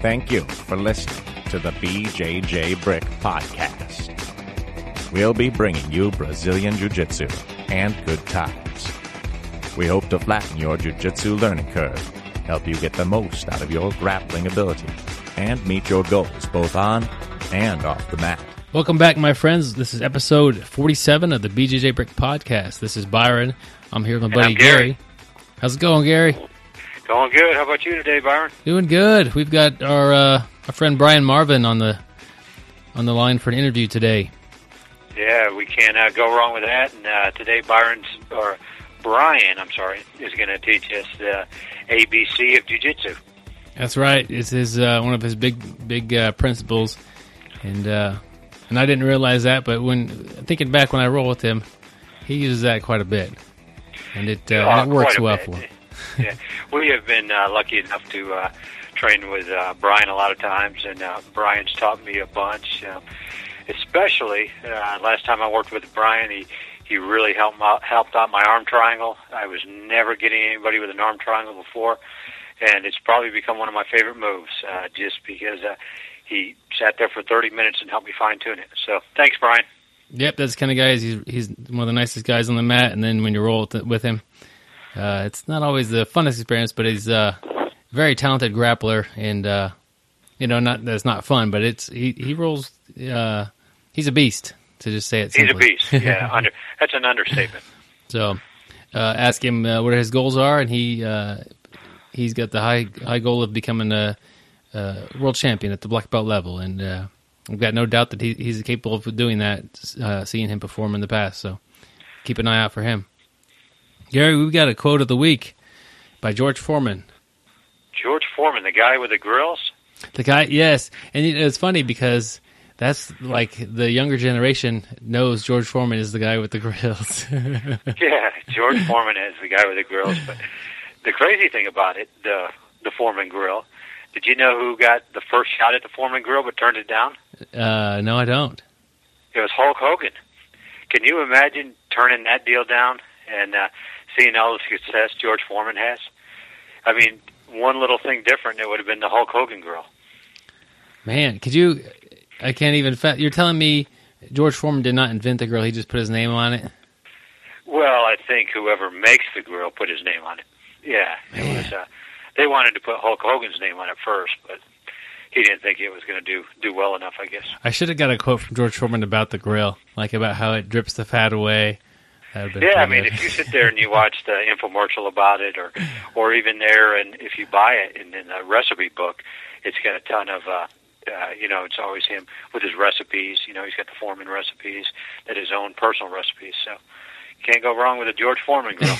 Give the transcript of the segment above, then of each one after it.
Thank you for listening to the BJJ Brick Podcast. We'll be bringing you Brazilian Jiu Jitsu and good times. We hope to flatten your Jiu Jitsu learning curve, help you get the most out of your grappling ability, and meet your goals both on and off the mat. Welcome back, my friends. This is episode 47 of the BJJ Brick Podcast. This is Byron. I'm here with my buddy Gary. Gary. How's it going, Gary? Going good. How about you today, Byron? Doing good. We've got our uh, our friend Brian Marvin on the on the line for an interview today. Yeah, we can't uh, go wrong with that. And uh, today, Byron's or Brian, I'm sorry, is going to teach us the ABC of Jiu Jitsu. That's right. It's his uh, one of his big big uh, principles, and uh, and I didn't realize that, but when thinking back when I roll with him, he uses that quite a bit, and it uh, and it works well for him. yeah, we have been uh, lucky enough to uh, train with uh, Brian a lot of times, and uh, Brian's taught me a bunch. Uh, especially uh, last time I worked with Brian, he he really helped out, helped out my arm triangle. I was never getting anybody with an arm triangle before, and it's probably become one of my favorite moves, uh, just because uh, he sat there for 30 minutes and helped me fine tune it. So thanks, Brian. Yep, that's kind of guy. He's he's one of the nicest guys on the mat, and then when you roll with him, uh, it's not always the funnest experience, but he's uh, a very talented grappler, and uh, you know, not that's not fun, but it's he he rolls. Uh, he's a beast, to just say it. He's a beast. Yeah, under, that's an understatement. So, uh, ask him uh, what his goals are, and he uh, he's got the high high goal of becoming a, a world champion at the black belt level, and uh, I've got no doubt that he, he's capable of doing that. Uh, seeing him perform in the past, so keep an eye out for him. Gary, we've got a quote of the week by George Foreman. George Foreman, the guy with the grills. The guy, yes, and it's funny because that's like the younger generation knows George Foreman is the guy with the grills. Yeah, George Foreman is the guy with the grills. But the crazy thing about it, the the Foreman grill. Did you know who got the first shot at the Foreman grill but turned it down? uh, no, I don't. It was Hulk Hogan. Can you imagine turning that deal down and uh, seeing all the success George Foreman has? I mean, one little thing different, it would have been the Hulk Hogan grill. Man, could you? I can't even. Fa- you're telling me George Foreman did not invent the grill; he just put his name on it. Well, I think whoever makes the grill put his name on it. Yeah, it was. Uh, they wanted to put Hulk Hogan's name on it first, but he didn't think it was going to do do well enough. I guess. I should have got a quote from George Foreman about the grill, like about how it drips the fat away. That would've been Yeah, I mean, if you sit there and you watch the infomercial about it, or or even there, and if you buy it in, in the recipe book, it's got a ton of. uh uh, you know, it's always him with his recipes. You know, he's got the Foreman recipes, that his own personal recipes. So can't go wrong with a George Foreman grill.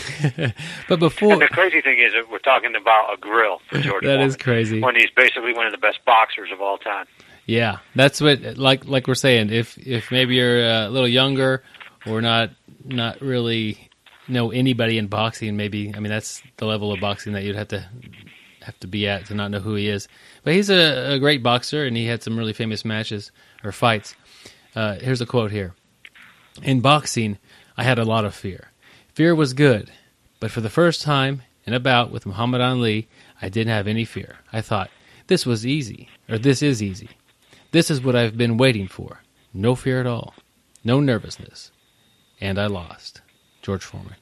but before and the crazy thing is that we're talking about a grill for George that Foreman. is crazy. When he's basically one of the best boxers of all time. Yeah, that's what like like we're saying. If if maybe you're a little younger or not not really know anybody in boxing, maybe I mean that's the level of boxing that you'd have to have to be at to not know who he is. But he's a, a great boxer, and he had some really famous matches or fights. Uh, here's a quote here: In boxing, I had a lot of fear. Fear was good, but for the first time in a bout with Muhammad Ali, I didn't have any fear. I thought this was easy, or this is easy. This is what I've been waiting for. No fear at all. No nervousness. And I lost. George Foreman.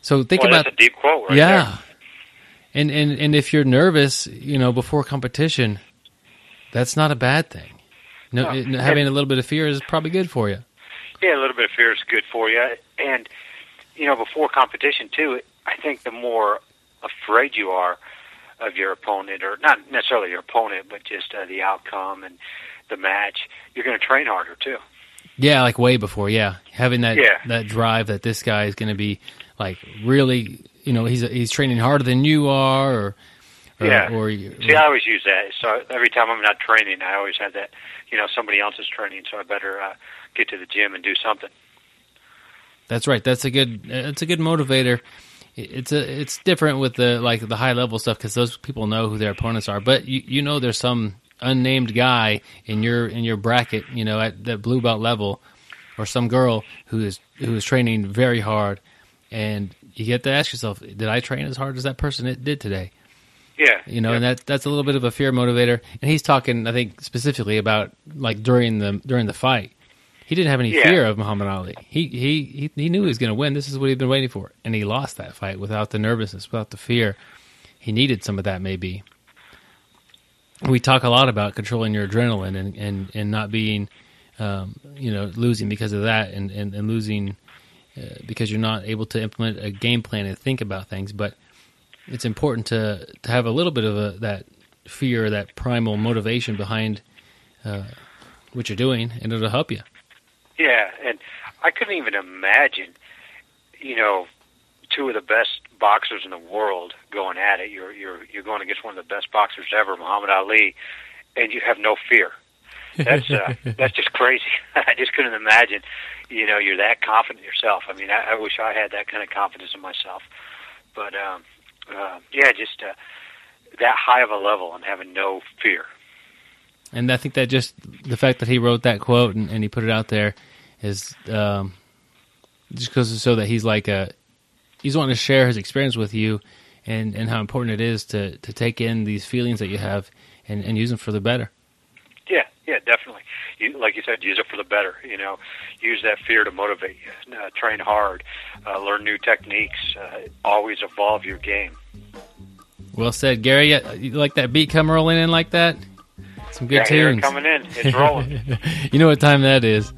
So think Boy, about that's a deep quote right yeah. there. And, and and if you're nervous, you know, before competition, that's not a bad thing. No, No. having a little bit of fear is probably good for you. Yeah, a little bit of fear is good for you. And, you know, before competition, too, I think the more afraid you are of your opponent, or not necessarily your opponent, but just uh, the outcome and the match, you're going to train harder, too. Yeah, like way before. Yeah, having that Yeah. that drive that this guy is going to be like really, you know, he's he's training harder than you are, or, or Yeah. or you- See, I always use that. So every time I'm not training, I always have that, you know, somebody else is training, so I better uh, get to the gym and do something. That's right. That's a good. It's a good motivator. It's a. It's different with the like the high level stuff because those people know who their opponents are. But you you know there's some unnamed guy in your in your bracket. You know at that blue belt level, or some girl who is who is training very hard, and you get to ask yourself, did I train as hard as that person did today? Yeah, you know, yeah. and that that's a little bit of a fear motivator. And he's talking, I think, specifically about like during the during the fight. He didn't have any Yeah. fear of Muhammad Ali. He he he, he knew he was going to win. This is what he'd been waiting for, and he lost that fight without the nervousness, without the fear. He needed some of that, maybe. We talk a lot about controlling your adrenaline and and and not being, um, you know, losing because of that, and and, and losing uh, because you're not able to implement a game plan and think about things, but it's important to to have a little bit of a, that fear, that primal motivation behind uh, what you're doing, and it'll help you. Yeah, and I couldn't even imagine, you know, two of the best boxers in the world going at it. You're you're you're going against one of the best boxers ever, Muhammad Ali, and you have no fear. That's uh, that's just crazy. I just couldn't imagine, you know, you're that confident yourself. I mean, I, I wish I had that kind of confidence in myself. But um, uh, yeah, just uh, that high of a level and having no fear. And I think that just the fact that he wrote that quote and, and he put it out there is um, just goes to show that he's like a he's wanting to share his experience with you and, and how important it is to, to take in these feelings that you have and, and use them for the better. Yeah, yeah, definitely. You, like you said, use it for the better. You know, use that fear to motivate you. Uh, train hard, uh, learn new techniques. Uh, always evolve your game. Well said, Gary. You- You like that beat come rolling in like that? Some good yeah, tunes. coming in. It's rolling. you know what time that is.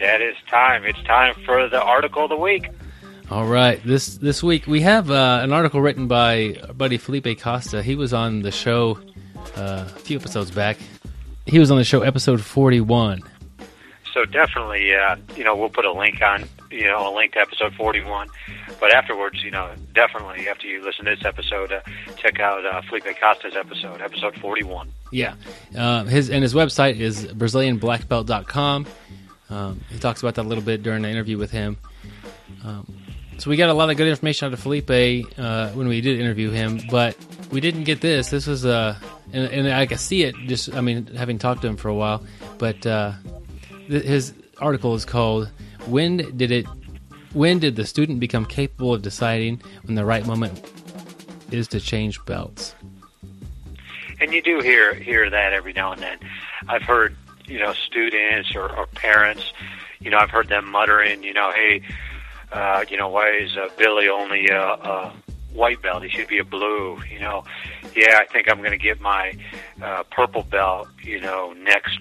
that is time. It's time for the article of the week. All right, this this week we have uh, an article written by our buddy Felipe Costa. He was on the show uh, a few episodes back. He was on the show episode forty one. So definitely, uh, you know, we'll put a link on, you know, a link to episode 41. But afterwards, you know, definitely after you listen to this episode, uh, check out uh, Felipe Costa's episode, episode 41. Yeah, uh, his and his website is BrazilianBlackBelt.com. Um, he talks about that a little bit during the interview with him. Um, so we got a lot of good information out of Felipe uh, when we did interview him, but we didn't get this. This was uh, and, and I can see it just I mean having talked to him for a while, but uh, th- his article is called "When Did It." When did the student become capable of deciding when the right moment is to change belts? And you do hear hear that every now and then. I've heard, you know, students or, or parents, you know, I've heard them muttering, you know, hey, uh, you know, why is uh, Billy only a, a white belt? He should be a blue. You know, yeah, I think I'm going to get my uh, purple belt, you know, next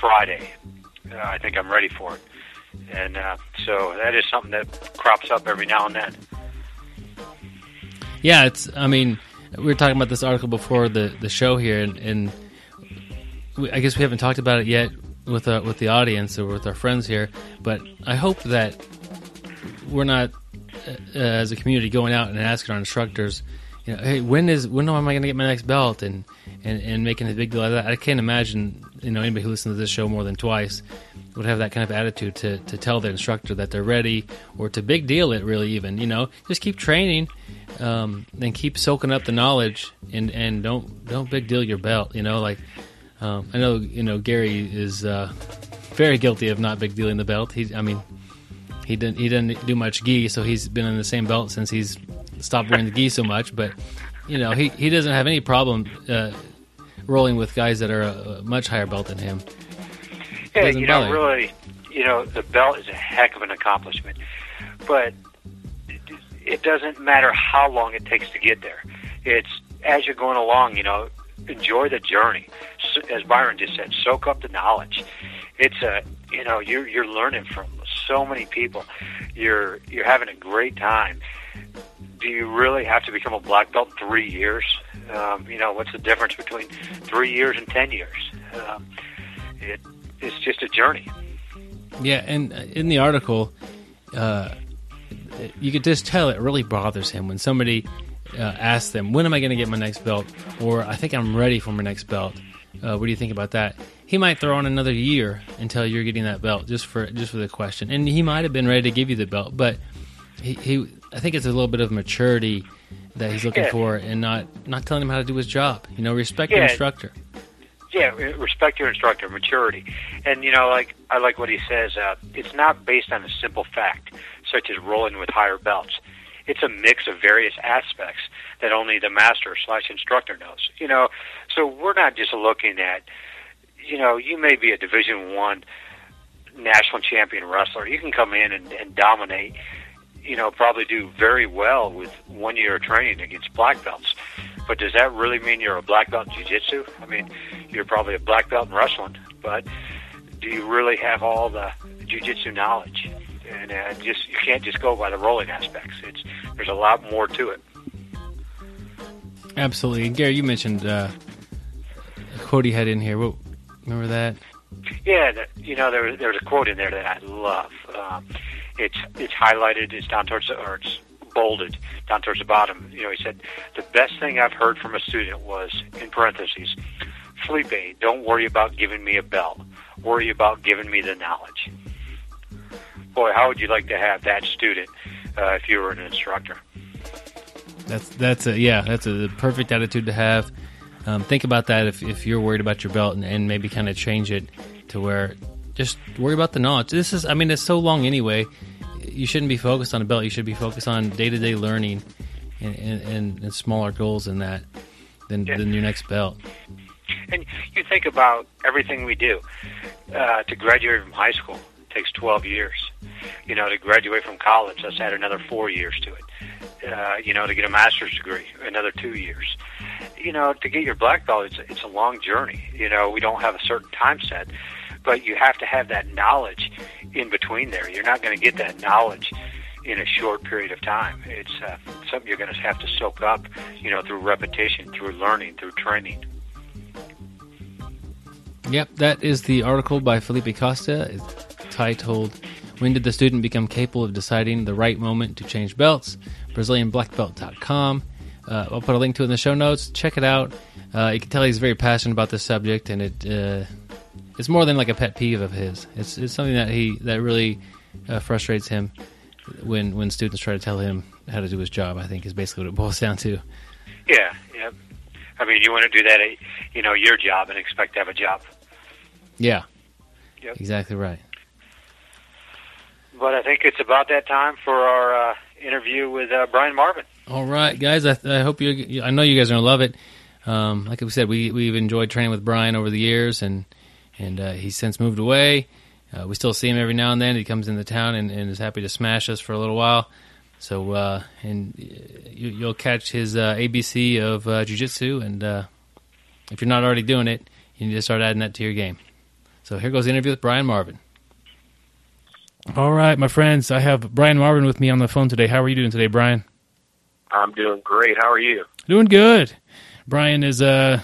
Friday. Uh, I think I'm ready for it. And uh, so that is something that crops up every now and then. Yeah, it's. I mean, we were talking about this article before the the show here, and, and we, I guess we haven't talked about it yet with uh, with the audience or with our friends here. But I hope that we're not, uh, as a community, going out and asking our instructors, you know, hey, when is when am I going to get my next belt, and, and and making a big deal of that. I can't imagine, you know, anybody who listens to this show more than twice would have that kind of attitude to, to tell their instructor that they're ready or to big deal it really even you know. Just keep training um, and keep soaking up the knowledge and, and don't don't big deal your belt you know like um, I know you know Gary is uh, very guilty of not big dealing the belt. He I mean he didn't he didn't do much gi so he's been in the same belt since he's stopped wearing the gi so much but you know he, he doesn't have any problem uh, rolling with guys that are a, a much higher belt than him Yeah, Doesn't you know, really, you know, the belt is a heck of an accomplishment, but it, it doesn't matter how long it takes to get there. It's as you're going along, you know, enjoy the journey. As Byron just said, soak up the knowledge. It's a, you know, you're you're learning from so many people. You're you're having a great time. Do you really have to become a black belt in three years? Um, you know, what's the difference between three years and ten years? Um, it, it's just a journey. Yeah, and in the article, uh, you could just tell it really bothers him when somebody uh, asks them, "When am I going to get my next belt?" or "I think I'm ready for my next belt." Uh, what do you think about that? He might throw on another year until you're getting that belt, just for just for the question. And he might have been ready to give you the belt, but he, he I think it's a little bit of maturity that he's looking Yeah. for, and not not telling him how to do his job. You know, respect your instructor. Yeah, respect your instructor, maturity, and you know, like I like what he says. Uh, it's not based on a simple fact, such as rolling with higher belts. it's a mix of various aspects that only the master slash instructor knows. You know, so we're not just looking at, you know, you may be a Division One national champion wrestler. You can come in and, and dominate. You know, probably do very well with one year of training against black belts. But does that really mean you're a black belt in jiu-jitsu? I mean, you're probably a black belt in wrestling, but do you really have all the jiu-jitsu knowledge? And uh, just you can't just go by the rolling aspects. It's there's a lot more to it. Absolutely, and Gary, you mentioned uh, quote had in here. Remember that? Yeah, the, you know there there's a quote in there that I love. Um, it's it's highlighted. It's down towards the, or it's bolded down towards the bottom. You know, he said the best thing I've heard from a student was in parentheses, Felipe, don't worry about giving me a belt. Worry about giving me the knowledge. Boy, how would you like to have that student uh, if you were an instructor? That's that's a yeah, that's a perfect attitude to have. Um, think about that if, if you're worried about your belt and, and maybe kind of change it to where just worry about the knowledge. This is, I mean, it's so long anyway. You shouldn't be focused on a belt. You should be focused on day to day learning and, and, and, smaller goals than that, than, yeah. than your next belt. And you think about everything we do. Uh, to graduate from high school it takes 12 years. You know, to graduate from college, let's add another four years to it. Uh, you know, to get a master's degree, another two years. You know, to get your black belt, it's, it's a long journey. You know, we don't have a certain time set, but you have to have that knowledge in between there. You're not going to get that knowledge in a short period of time. It's uh, something you're going to have to soak up, you know, through repetition, through learning, through training. Yep, that is the article by Felipe Costa. It's titled When Did the Student Become Capable of Deciding the Right Moment to Change Belts? BrazilianBlackBelt.com. Uh, I'll put a link to it in the show notes. Check it out. Uh, you can tell he's very passionate about this subject, and it uh, it's more than like a pet peeve of his. It's it's something that he that really uh, frustrates him when when students try to tell him how to do his job. I think is basically what it boils down to. Yeah, yeah. I mean, you want to do that, at, you know, your job and expect to have a job. Yeah. Yep. Exactly right. But I think it's about that time for our uh, interview with uh, Brian Marvin. All right, guys. I, I hope you. I know you guys are gonna love it. Um, like we said, we we've enjoyed training with Brian over the years, and and uh, he's since moved away. Uh, we still see him every now and then. He comes in the town and, and is happy to smash us for a little while. So, uh, and you, will catch his uh, ABC of uh, jiu-jitsu, and uh, if you're not already doing it, you need to start adding that to your game. So here goes the interview with Brian Marvin. All right, my friends, I have Brian Marvin with me on the phone today. How are you doing today, Brian? I'm doing great. How are you? Doing good. Brian is a,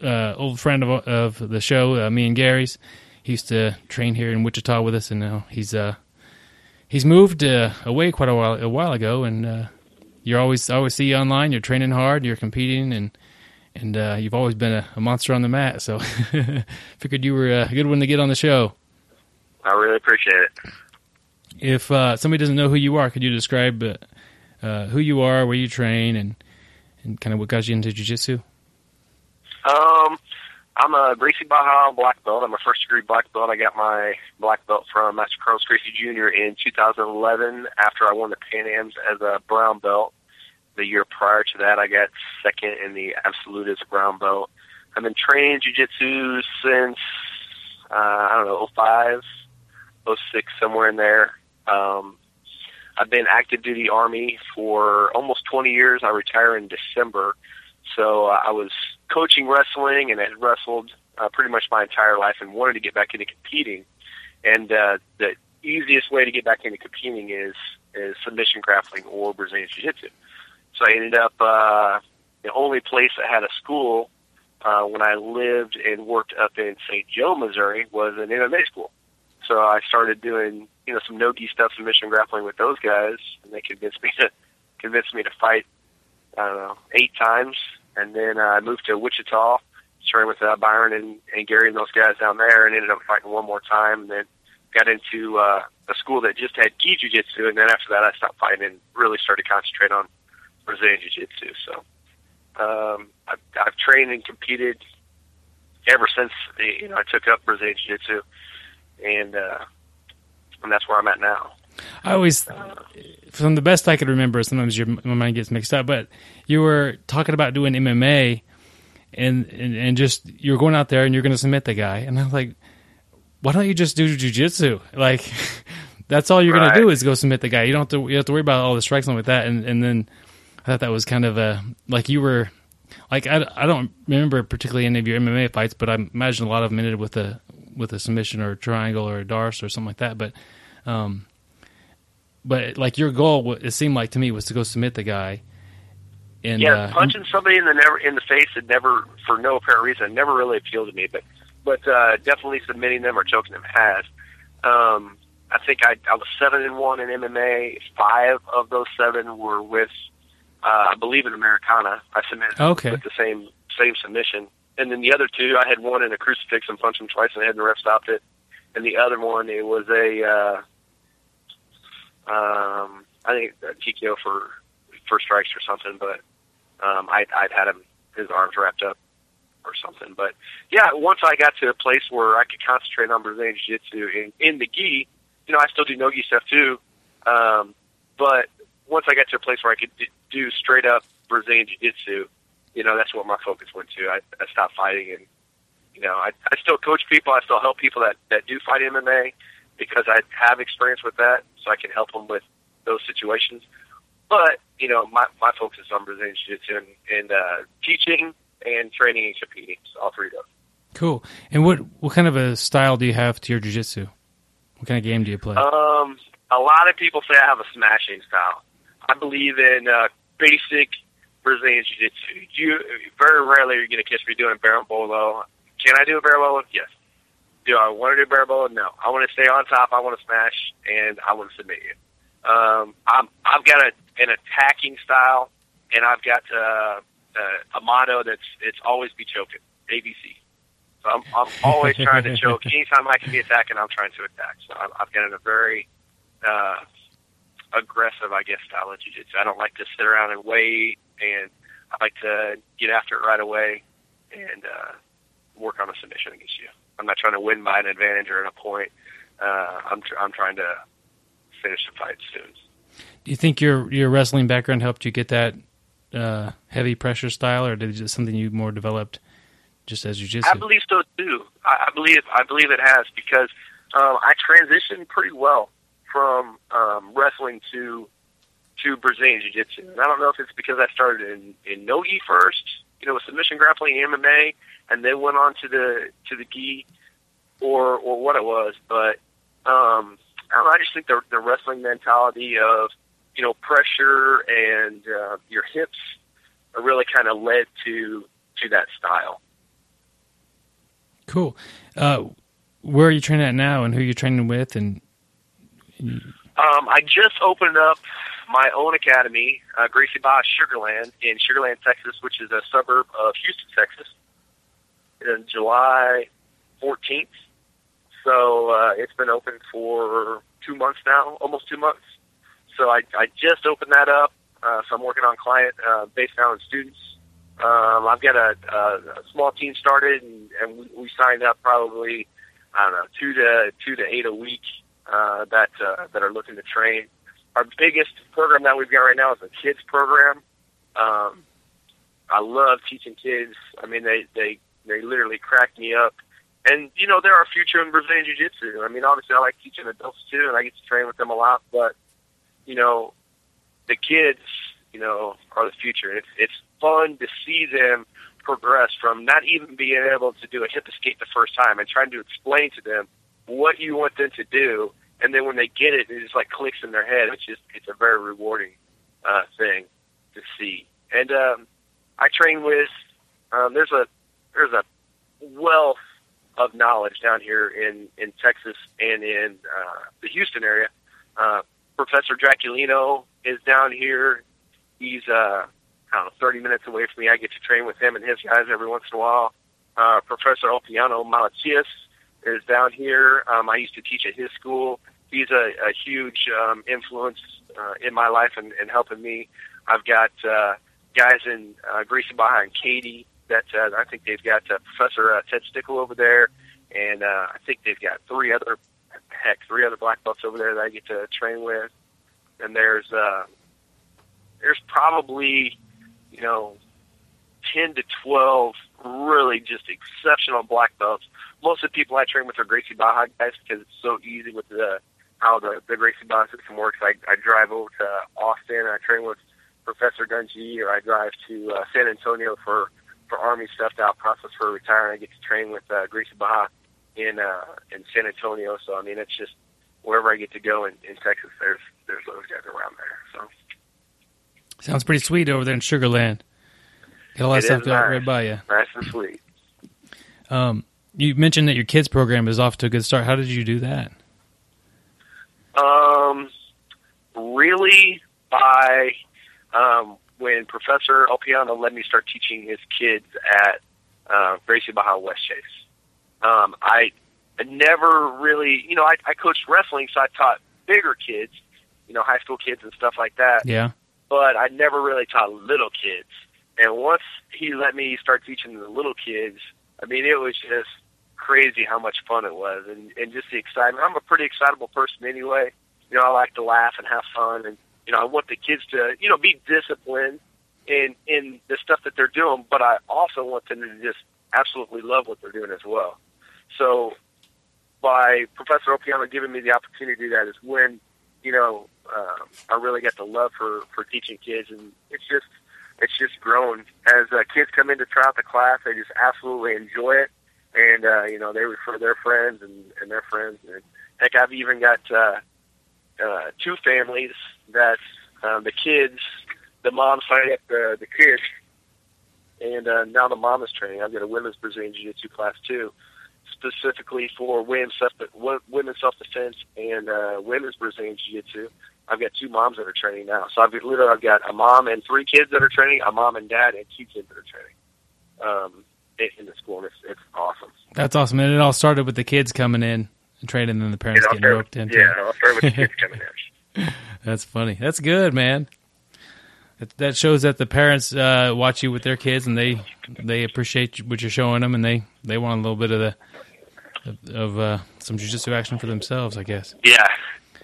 a old friend of, of the show, uh, me and Gary's. He used to train here in Wichita with us, and now he's uh, he's moved uh, away quite a while a while ago. And uh, you're always I always see you online. You're training hard. You're competing, and and uh, you've always been a, a, monster on the mat. So figured you were a good one to get on the show. I really appreciate it. If uh, somebody doesn't know who you are, could you describe uh, uh who you are, where you train, and and kind of what got you into jiu-jitsu? Um, I'm a Gracie Barra black belt. I'm a first degree black belt. I got my black belt from Master Carlos Gracie Jr. in 2011 after I won the Pan Ams as a brown belt. The year prior to that, I got second in the absolute as a brown belt. I've been training jiu-jitsu since, uh, I don't know, 05, 06, somewhere in there. Um, I've been active duty Army for almost 20 years. I retire in December. So uh, I was coaching wrestling and had wrestled uh, pretty much my entire life and wanted to get back into competing. And uh, the easiest way to get back into competing is is submission grappling or Brazilian Jiu Jitsu. So I ended up uh, the only place that had a school uh, when I lived and worked up in St. Joe, Missouri, was an MMA school. So I started doing you know some no-gi stuff, some submission grappling with those guys, and they convinced me to convinced me to fight. I don't know eight times, and then uh, I moved to Wichita, trained with uh, Byron and, and Gary and those guys down there, and ended up fighting one more time, and then got into uh, a school that just had gi jiu-jitsu, and then after that I stopped fighting and really started concentrate on Brazilian jiu-jitsu. So um, I've, I've trained and competed ever since you know I took up Brazilian jiu-jitsu, and uh, and that's where I'm at now. I always, from the best I could remember, sometimes your my mind gets mixed up. But you were talking about doing MMA, and and, and just you're going out there and you're going to submit the guy, and I was like, why don't you just do jujitsu? Like, that's all you're Right. going to do is go submit the guy. You don't have to you have to worry about all the strikes and with that. And and then I thought that was kind of a like you were. Like I, I don't remember particularly any of your MMA fights, but I imagine a lot of them ended with a with a submission or a triangle or a darce or something like that. But um, but like your goal, it seemed like to me was to go submit the guy. And yeah, uh, punching somebody in the never in the face had never, for no apparent reason, never really appealed to me. But but uh, definitely submitting them or choking them has. Um, I think I, I was seven and one in MMA. Five of those seven were with, uh, I believe, in Americana. I submitted Okay. with the same same submission, and then the other two, I had one in a crucifix and punched him twice in the head, and the ref stopped it. And the other one, it was a, uh, um, I think a TKO for for strikes or something, but um, I, I'd had him his arms wrapped up or something. But yeah, once I got to a place where I could concentrate on Brazilian Jiu Jitsu in, in the gi, you know, I still do no gi stuff too. Um, but once I got to a place where I could d- do straight up Brazilian Jiu Jitsu, you know, that's what my focus went to. I, I stopped fighting and, you know, I, I still coach people. I still help people that, that do fight MMA because I have experience with that, so I can help them with those situations. But you know, my my focus is on Brazilian Jiu-Jitsu and, and uh, teaching and training and competing. So all three of those. cool. And what what kind of a style do you have to your jujitsu? What kind of game do you play? Um, a lot of people say I have a smashing style. I believe in uh, basic Brazilian Jiu-Jitsu. You very rarely are you going to catch me doing a berimbolo. Can I do a berimbolo? Yes. Do I want to do a berimbolo? No. I want to stay on top. I want to smash, and I want to submit you. Um, I'm, I've got a, an attacking style, and I've got uh, uh, a motto that's it's always be choking. ABC. So I'm, I'm always trying to choke. Anytime I can be attacking, I'm trying to attack. So I'm, I've got a very uh, aggressive, I guess, style of jiu-jitsu. I don't like to sit around and wait, and I like to get after it right away and uh, work on a submission against you. I'm not trying to win by an advantage or a point. Uh, I'm tr- I'm trying to finish the fight soon. do you think your your wrestling background helped you get that uh, heavy pressure style, or did it just something you more developed just as you just I believe so too. I, I believe I believe it has because um, I transitioned pretty well from um, wrestling to to Brazilian Jiu Jitsu. And I don't know if it's because I started in in nogi first, you know, with submission grappling and MMA, and then went on to the to the gi, or or what it was. But um, I don't know. I just think the the wrestling mentality of you know pressure and uh, your hips are really kind of led to to that style. Cool. Uh, where are you training at now, and who are you training with? And Um, I just opened up my own academy, uh, Gracie Barra Sugarland in Sugarland, Texas, which is a suburb of Houston, Texas, in July 14th. So uh, it's been open for two months now, almost two months. So I, I just opened that up. Uh, so I'm working on client uh, based now on students. Um, I've got a, a, a small team started, and, and we, we signed up probably I don't know two to two to eight a week uh, that uh, that are looking to train. Our biggest program that we've got right now is a kids program. Um, I love teaching kids. I mean, they they they literally crack me up. And you know, they're our future in Brazilian Jiu Jitsu. I mean, obviously, I like teaching adults too, and I get to train with them a lot. But you know, the kids, you know, are the future. It's it's fun to see them progress from not even being able to do a hip escape the first time and trying to explain to them what you want them to do, and then when they get it, it just like clicks in their head. It's just it's a very rewarding uh, thing to see. And um, I train with um, there's a there's a wealth of knowledge down here in in Texas and in uh, the Houston area. Uh, Professor Draculino is down here. He's uh, I don't know, 30 minutes away from me. I get to train with him and his guys every once in a while. Uh, Professor Ulpiano Malachias is down here. Um, I used to teach at his school. He's a, a huge um, influence uh, in my life and, and helping me. I've got uh, guys in uh, Gracie Barra and Katy that uh, I think they've got uh, Professor uh, Ted Stickle over there, and uh, I think they've got three other heck, three other black belts over there that I get to train with, and there's uh, there's probably you know ten to twelve really just exceptional black belts. Most of the people I train with are Gracie Barra guys because it's so easy with the how the the Gracie Barra system works. I I drive over to Austin and I train with Professor Dungy, or I drive to uh, San Antonio for for Army stuff out process for retiring. I get to train with uh, Gracie Barra in uh, in San Antonio. So I mean, it's just wherever I get to go in, in Texas, there's there's those guys around there. So sounds pretty sweet over there in Sugarland. Got a lot of stuff nice. right by you. Nice and sweet. Um, you mentioned that your kids program is off to a good start. How did you do that? Um, really by um, when Professor Ulpiano let me start teaching his kids at uh, Gracie Barra West Chase. Um, I, I never really, you know, I, I coached wrestling, so I taught bigger kids, you know, high school kids and stuff like that. Yeah. But I never really taught little kids. And once he let me start teaching the little kids, I mean, it was just crazy how much fun it was, and and just the excitement. I'm a pretty excitable person anyway. You know, I like to laugh and have fun, and you know, I want the kids to, you know, be disciplined in in the stuff that they're doing, but I also want them to just absolutely love what they're doing as well. So, by Professor Ulpiano giving me the opportunity to do that is when, you know, uh, I really get the love for for teaching kids, and it's just it's just grown as uh, kids come in to try out the class. They just absolutely enjoy it, and uh, you know, they refer their friends and and their friends. And heck, I've even got uh, uh, two families that um, the kids, the mom signed up the the kids, and uh, now the mom is training. I've got a women's Brazilian Jiu-Jitsu class too, specifically for women's self women's self defense and uh, women's Brazilian Jiu-Jitsu. I've got two moms that are training now. So I've literally I've got a mom and three kids that are training, a mom and dad and two kids that are training. Um, in the school, and it's, it's awesome. That's awesome, and it all started with the kids coming in and training, and then the parents getting roped into. Yeah, start with the kids coming in. That's funny. That's good, man. That shows that the parents uh, watch you with their kids, and they they appreciate what you're showing them, and they, they want a little bit of the of, uh, some jujitsu action for themselves, I guess. Yeah,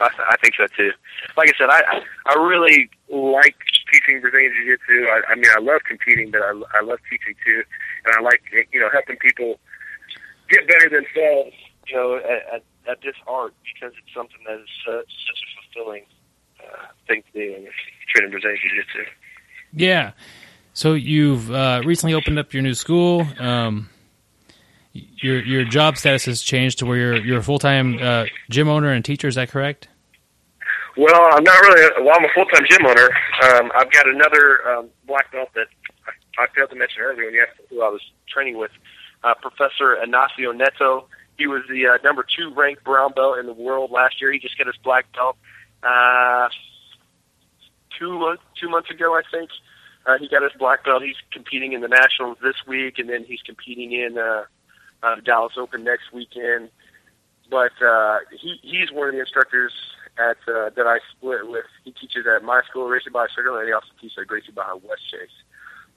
I, I think so too. Like I said, I I really like teaching Brazilian jiu-jitsu. I, I mean, I love competing, but I, I love teaching too, and I like you know helping people get better themselves. You know, at, at, at this art because it's something that is such, such a fulfilling uh, thing to do in training Brazilian Jiu-Jitsu. Yeah. So you've uh, recently opened up your new school. Um, your your job status has changed to where you're you're a full time uh, gym owner and teacher. Is that correct? Well, I'm not really. Well, I'm a full time gym owner. Um, I've got another um, black belt that I failed to mention earlier when you asked who I was training with. Uh, Professor Ignacio Neto. He was the uh, number two ranked brown belt in the world last year. He just got his black belt uh, two months two months ago, I think. Uh, he got his black belt. He's competing in the nationals this week, and then he's competing in uh, uh, Dallas Open next weekend. But uh, he he's one of the instructors at uh, that I split with. He teaches at my school, Gracie Barra Sugarland, and he also teaches at Gracie Barra West Chase.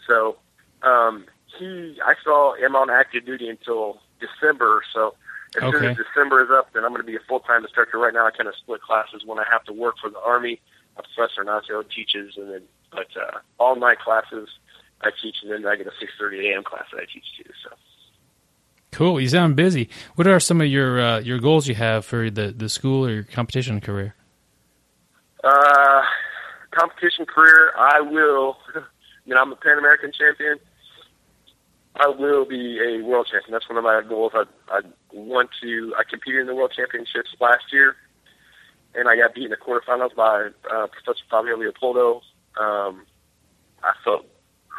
So um, he, I saw him on active duty until December. So as okay. soon as December is up, then I'm going to be a full time instructor. Right now, I kind of split classes when I have to work for the Army. A professor Ignacio teaches, and then but uh, all night classes I teach, and then I get a 6:30 a.m. class that I teach too. So. Cool. You sound busy. What are some of your uh, your goals you have for the, the school or your competition career? Uh, competition career. I will. You know, I'm a Pan American champion. I will be a world champion. That's one of my goals. I, I want to. I competed in the world championships last year, and I got beat in the quarterfinals by uh, Professor Fabio Leopoldo. Um, I felt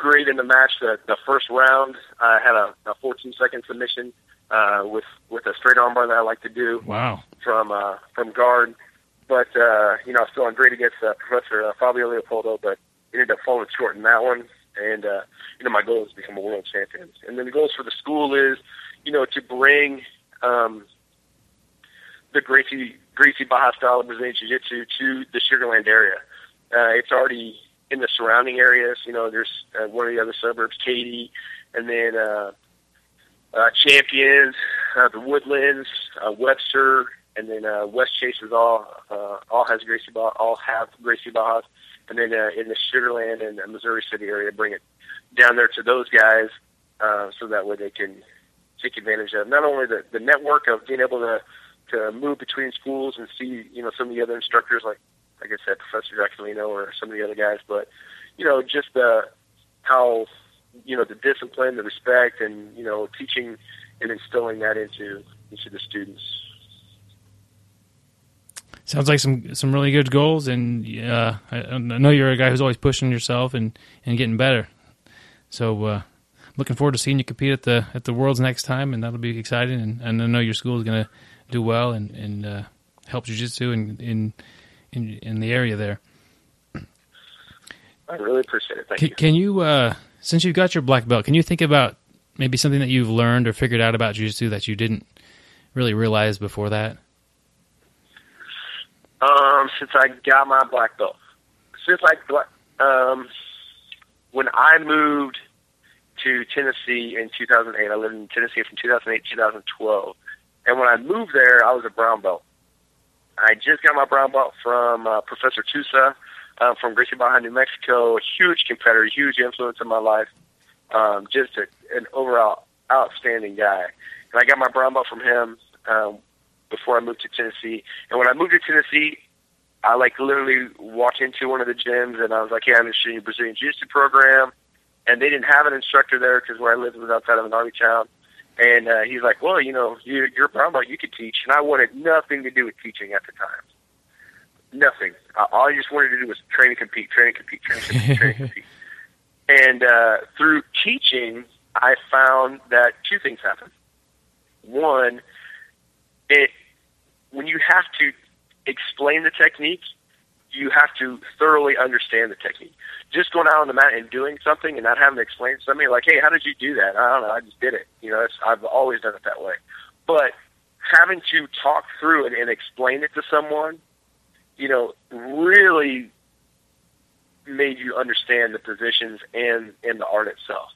great in the match. The, the first round, I had a, a 14 second submission uh, with with a straight armbar that I like to do. Wow. From uh, from guard, but uh, you know I was feeling great against uh, Professor uh, Fabio Leopoldo, but ended up falling short in that one and uh, you know my goal is to become a world champion. And then the goals for the school is, you know, to bring um, the Gracie Gracie Barra style of Brazilian Jiu Jitsu to the Sugarland area. Uh, it's already in the surrounding areas. You know, there's uh, one of the other suburbs, Katy, and then uh, uh, Champions, uh, the Woodlands, uh, Webster, and then uh, West Chase is all uh, all has Gracie Barra, all have Gracie Barras, and then uh, in the Sugarland and the Missouri City area, bring it down there to those guys, uh, so that way they can take advantage of not only the the network of being able to to move between schools and see you know some of the other instructors like like I said Professor Draculino or some of the other guys, but you know just the how you know the discipline, the respect, and you know teaching and instilling that into into the students. Sounds like some some really good goals, and uh, I, I know you're a guy who's always pushing yourself and, and getting better. So, uh, looking forward to seeing you compete at the at the Worlds next time, and that'll be exciting. And, and I know your school is going to do well and and uh, help jiu-jitsu in, in in in the area there. I really appreciate it. Thank can, you. Can you, uh, since you've got your black belt, can you think about maybe something that you've learned or figured out about jiu-jitsu that you didn't really realize before that? Um, since I got my black belt, since I um, when I moved to Tennessee in 2008, I lived in Tennessee from 2008 to 2012, and when I moved there, I was a brown belt. I just got my brown belt from uh, Professor Tusa um, from Gracie Barra, New Mexico. A huge competitor, huge influence in my life. Um, just a, an overall outstanding guy. And I got my brown belt from him um, before I moved to Tennessee. And when I moved to Tennessee, I like literally walked into one of the gyms and I was like, "Hey, I'm interested in your Brazilian Jiu-Jitsu program." And they didn't have an instructor there because where I lived was outside of an army town. And uh, he's like, "Well, you know, you, you're a brown belt, you could teach." And I wanted nothing to do with teaching at the time. Nothing. Uh, all I just wanted to do was train and compete, train and compete, train and compete, train and compete. And uh, through teaching, I found that two things happen. One, it when you have to explain the technique, you have to thoroughly understand the technique. Just going out on the mat and doing something and not having to explain to somebody like, "Hey, how did you do that?" I don't know. I just did it. You know, I've always done it that way. But having to talk through it and explain it to someone, you know, really made you understand the positions and and the art itself.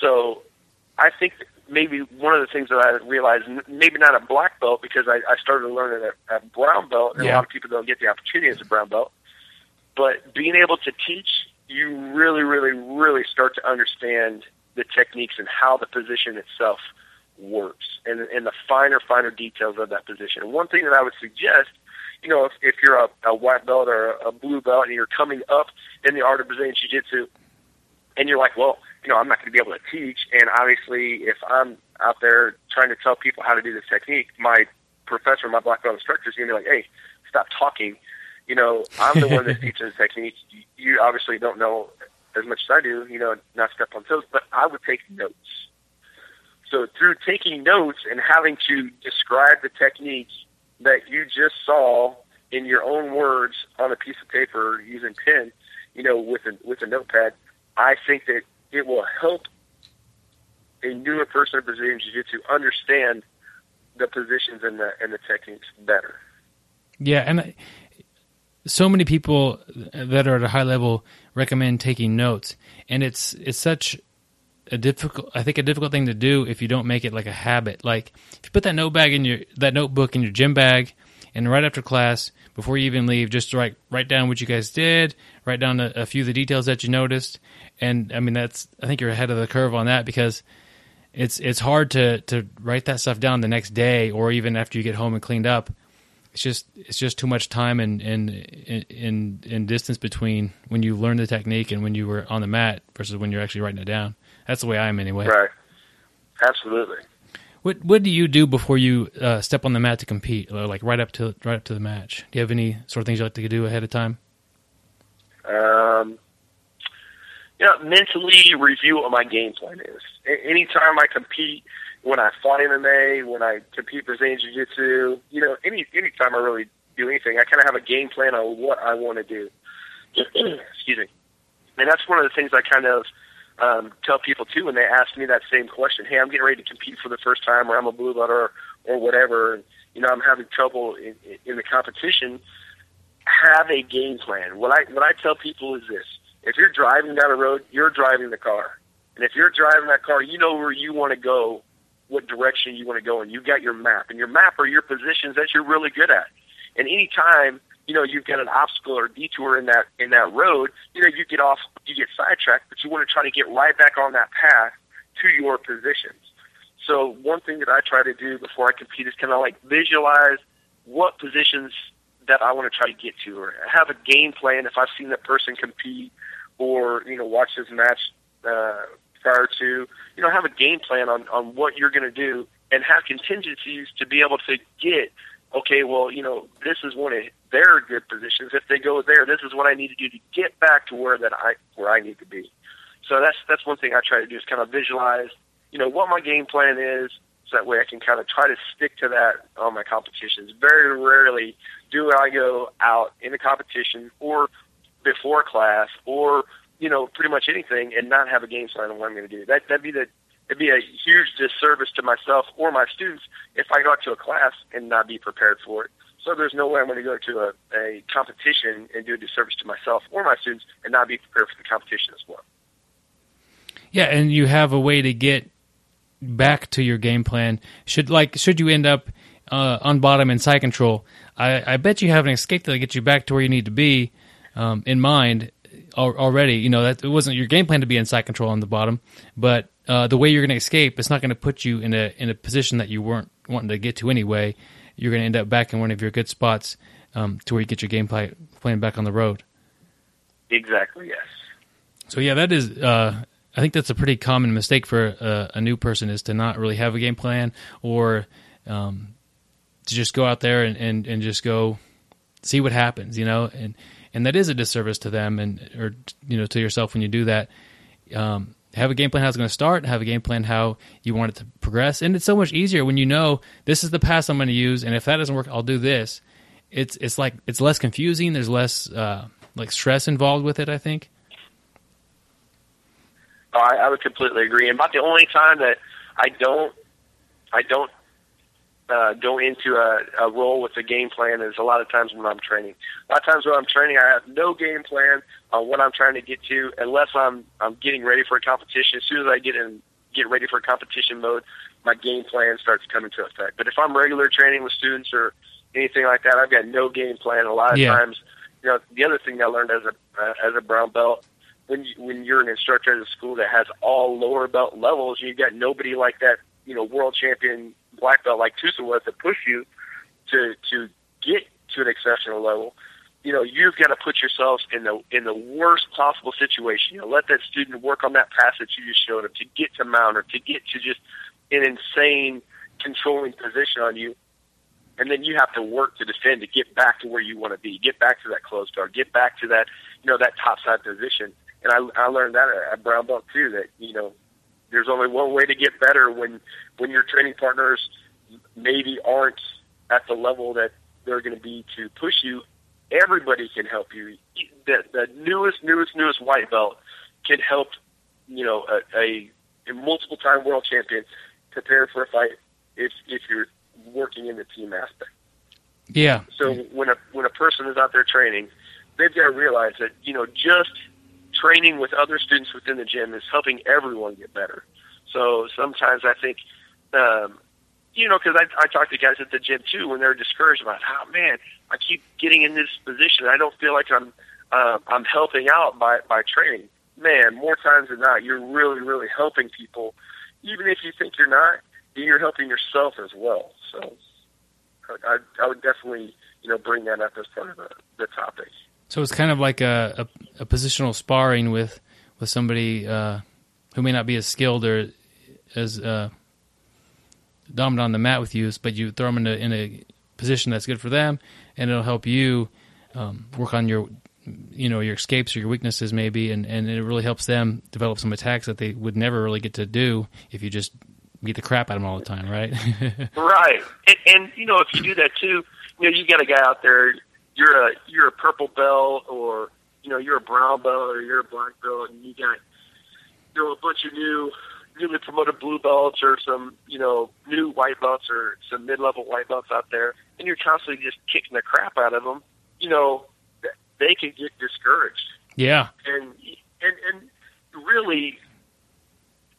So, I think maybe one of the things that I realized, maybe not a black belt because I, I started learning at a brown belt, and Yeah. a lot of people don't get the opportunity as a brown belt. But being able to teach, you really, really, really start to understand the techniques and how the position itself works, and and the finer, finer details of that position. And one thing that I would suggest, you know, if, if you're a, a white belt or a, a blue belt and you're coming up in the art of Brazilian Jiu-Jitsu, and you're like, well, you know, I'm not going to be able to teach. And obviously, if I'm out there trying to tell people how to do this technique, my professor, my black belt instructor is going to be like, hey, stop talking. You know, I'm the one that teaches the technique. You- obviously don't know as much as I do, you know, not step on toes, but I would take notes. So through taking notes and having to describe the technique that you just saw in your own words on a piece of paper using pen, you know, with a with a notepad, I think that it will help a newer person in Brazilian Jiu-Jitsu understand the positions and the and the techniques better. Yeah, and so many people that are at a high level recommend taking notes, and it's it's such a difficult I think a difficult thing to do if you don't make it like a habit. Like if you put that note bag in your that notebook in your gym bag, and right after class, before you even leave, just write write down what you guys did, write down a, a few of the details that you noticed, and I mean that's I think you're ahead of the curve on that because it's it's hard to to write that stuff down the next day or even after you get home and cleaned up it's just it's just too much time and and in in distance between when you learn the technique and when you were on the mat versus when you're actually writing it down. That's the way I am anyway. Right. Absolutely. What what do you do before you uh, step on the mat to compete? Like right up to right up to the match. Do you have any sort of things you like to do ahead of time? Um, you know, mentally review what my game plan is. A- anytime I compete, when I fight MMA, when I compete Brazilian Jiu Jitsu, you know, any anytime I really do anything, I kind of have a game plan on what I want to do. Excuse me. And that's one of the things I kind of um, tell people too when they ask me that same question. Hey, I'm getting ready to compete for the first time, or I'm a blue belt, or or whatever. And, you know, I'm having trouble in, in the competition. Have a game plan. What I what I tell people is this: if you're driving down a road, you're driving the car, and if you're driving that car, you know where you want to go what direction you want to go in. You've got your map, and your map are your positions that you're really good at. And anytime you know you've got an obstacle or detour in that in that road, you know you get off, you get sidetracked, but you want to try to get right back on that path to your positions. So one thing that I try to do before I compete is kind of like visualize what positions that I want to try to get to, or have a game plan if I've seen that person compete, or you know watch this match uh, prior to, you know have a game plan on on what you're going to do, and have contingencies to be able to get. Okay, well, you know, this is one of their good positions. If they go there, this is what I need to do to get back to where that I where I need to be. So that's that's one thing I try to do is kind of visualize, you know, what my game plan is, so that way I can kind of try to stick to that on my competitions. Very rarely do I go out in a competition or before class or you know pretty much anything and not have a game plan on what I'm going to do. That that'd be the it'd be a huge disservice to myself or my students if I go to a class and not be prepared for it. So there's no way I'm going to go to a, a competition and do a disservice to myself or my students and not be prepared for the competition as well. Yeah, and you have a way to get back to your game plan. Should like should you end up uh, on bottom in side control, I, I bet you have an escape that'll get you back to where you need to be um, in mind already. You know that it wasn't your game plan to be in side control on the bottom, but uh, the way you're going to escape, it's not going to put you in a in a position that you weren't wanting to get to anyway. You're going to end up back in one of your good spots um, to where you get your game play, playing back on the road. Exactly. Yes. So yeah, that is. Uh, I think that's a pretty common mistake for a, a, new person is to not really have a game plan or um, to just go out there and, and, and just go see what happens, you know, and and that is a disservice to them and or you know to yourself when you do that. Um, have a game plan how it's going to start. Have a game plan how you want it to progress, and it's so much easier when you know this is the path I'm going to use, and if that doesn't work, I'll do this. It's it's like it's less confusing. There's less uh, like stress involved with it. I think. I, I would completely agree. And about the only time that I don't, I don't uh, go into a, a role with a game plan is a lot of times when I'm training. A lot of times when I'm training, I have no game plan on what I'm trying to get to, unless I'm I'm getting ready for a competition. As soon as I get in, get ready for competition mode, my game plan starts coming to effect. But if I'm regular training with students or anything like that, I've got no game plan. A lot of Yeah. times, you know, the other thing I learned as a uh, as a brown belt when you, when you're an instructor at a school that has all lower belt levels, you've got nobody like that, you know, world champion black belt like Tusa was to push you to to get to an exceptional level. You know, you've got to put yourselves in the in the worst possible situation. You know, let that student work on that pass that you just showed him to get to mount or to get to just an insane controlling position on you. And then you have to work to defend to get back to where you want to be, get back to that closed guard, get back to that, you know, that top side position and I, I learned that at brown belt too. That you know, there's only one way to get better when when your training partners maybe aren't at the level that they're going to be to push you. Everybody can help you. The, the newest, newest, newest white belt can help. You know, a, a, a multiple time world champion prepare for a fight if if you're working in the team aspect. Yeah. So when a when a person is out there training, they've got to realize that you know just training with other students within the gym is helping everyone get better. So sometimes I think, um, you know, because I, I talk to guys at the gym too when they're discouraged about, oh man, I keep getting in this position. I don't feel like I'm uh, I'm helping out by by training. Man, more times than not, you're really really helping people, even if you think you're not. You're helping yourself as well. So I, I would definitely you know bring that up as part of the, the topic. So it's kind of like a, a, a positional sparring with with somebody uh, who may not be as skilled or as uh, dominant on the mat with you, but you throw them in a, in a position that's good for them, and it'll help you um, work on your you know your escapes or your weaknesses maybe, and, and it really helps them develop some attacks that they would never really get to do if you just beat the crap out of them all the time, right? right, and, and you know if you do that too, you know you got a guy out there you're a you're a purple belt or you know you're a brown belt or you're a black belt and you got you know a bunch of new newly promoted blue belts or some you know new white belts or some mid level white belts out there and you're constantly just kicking the crap out of them you know they can get discouraged. Yeah. And and and really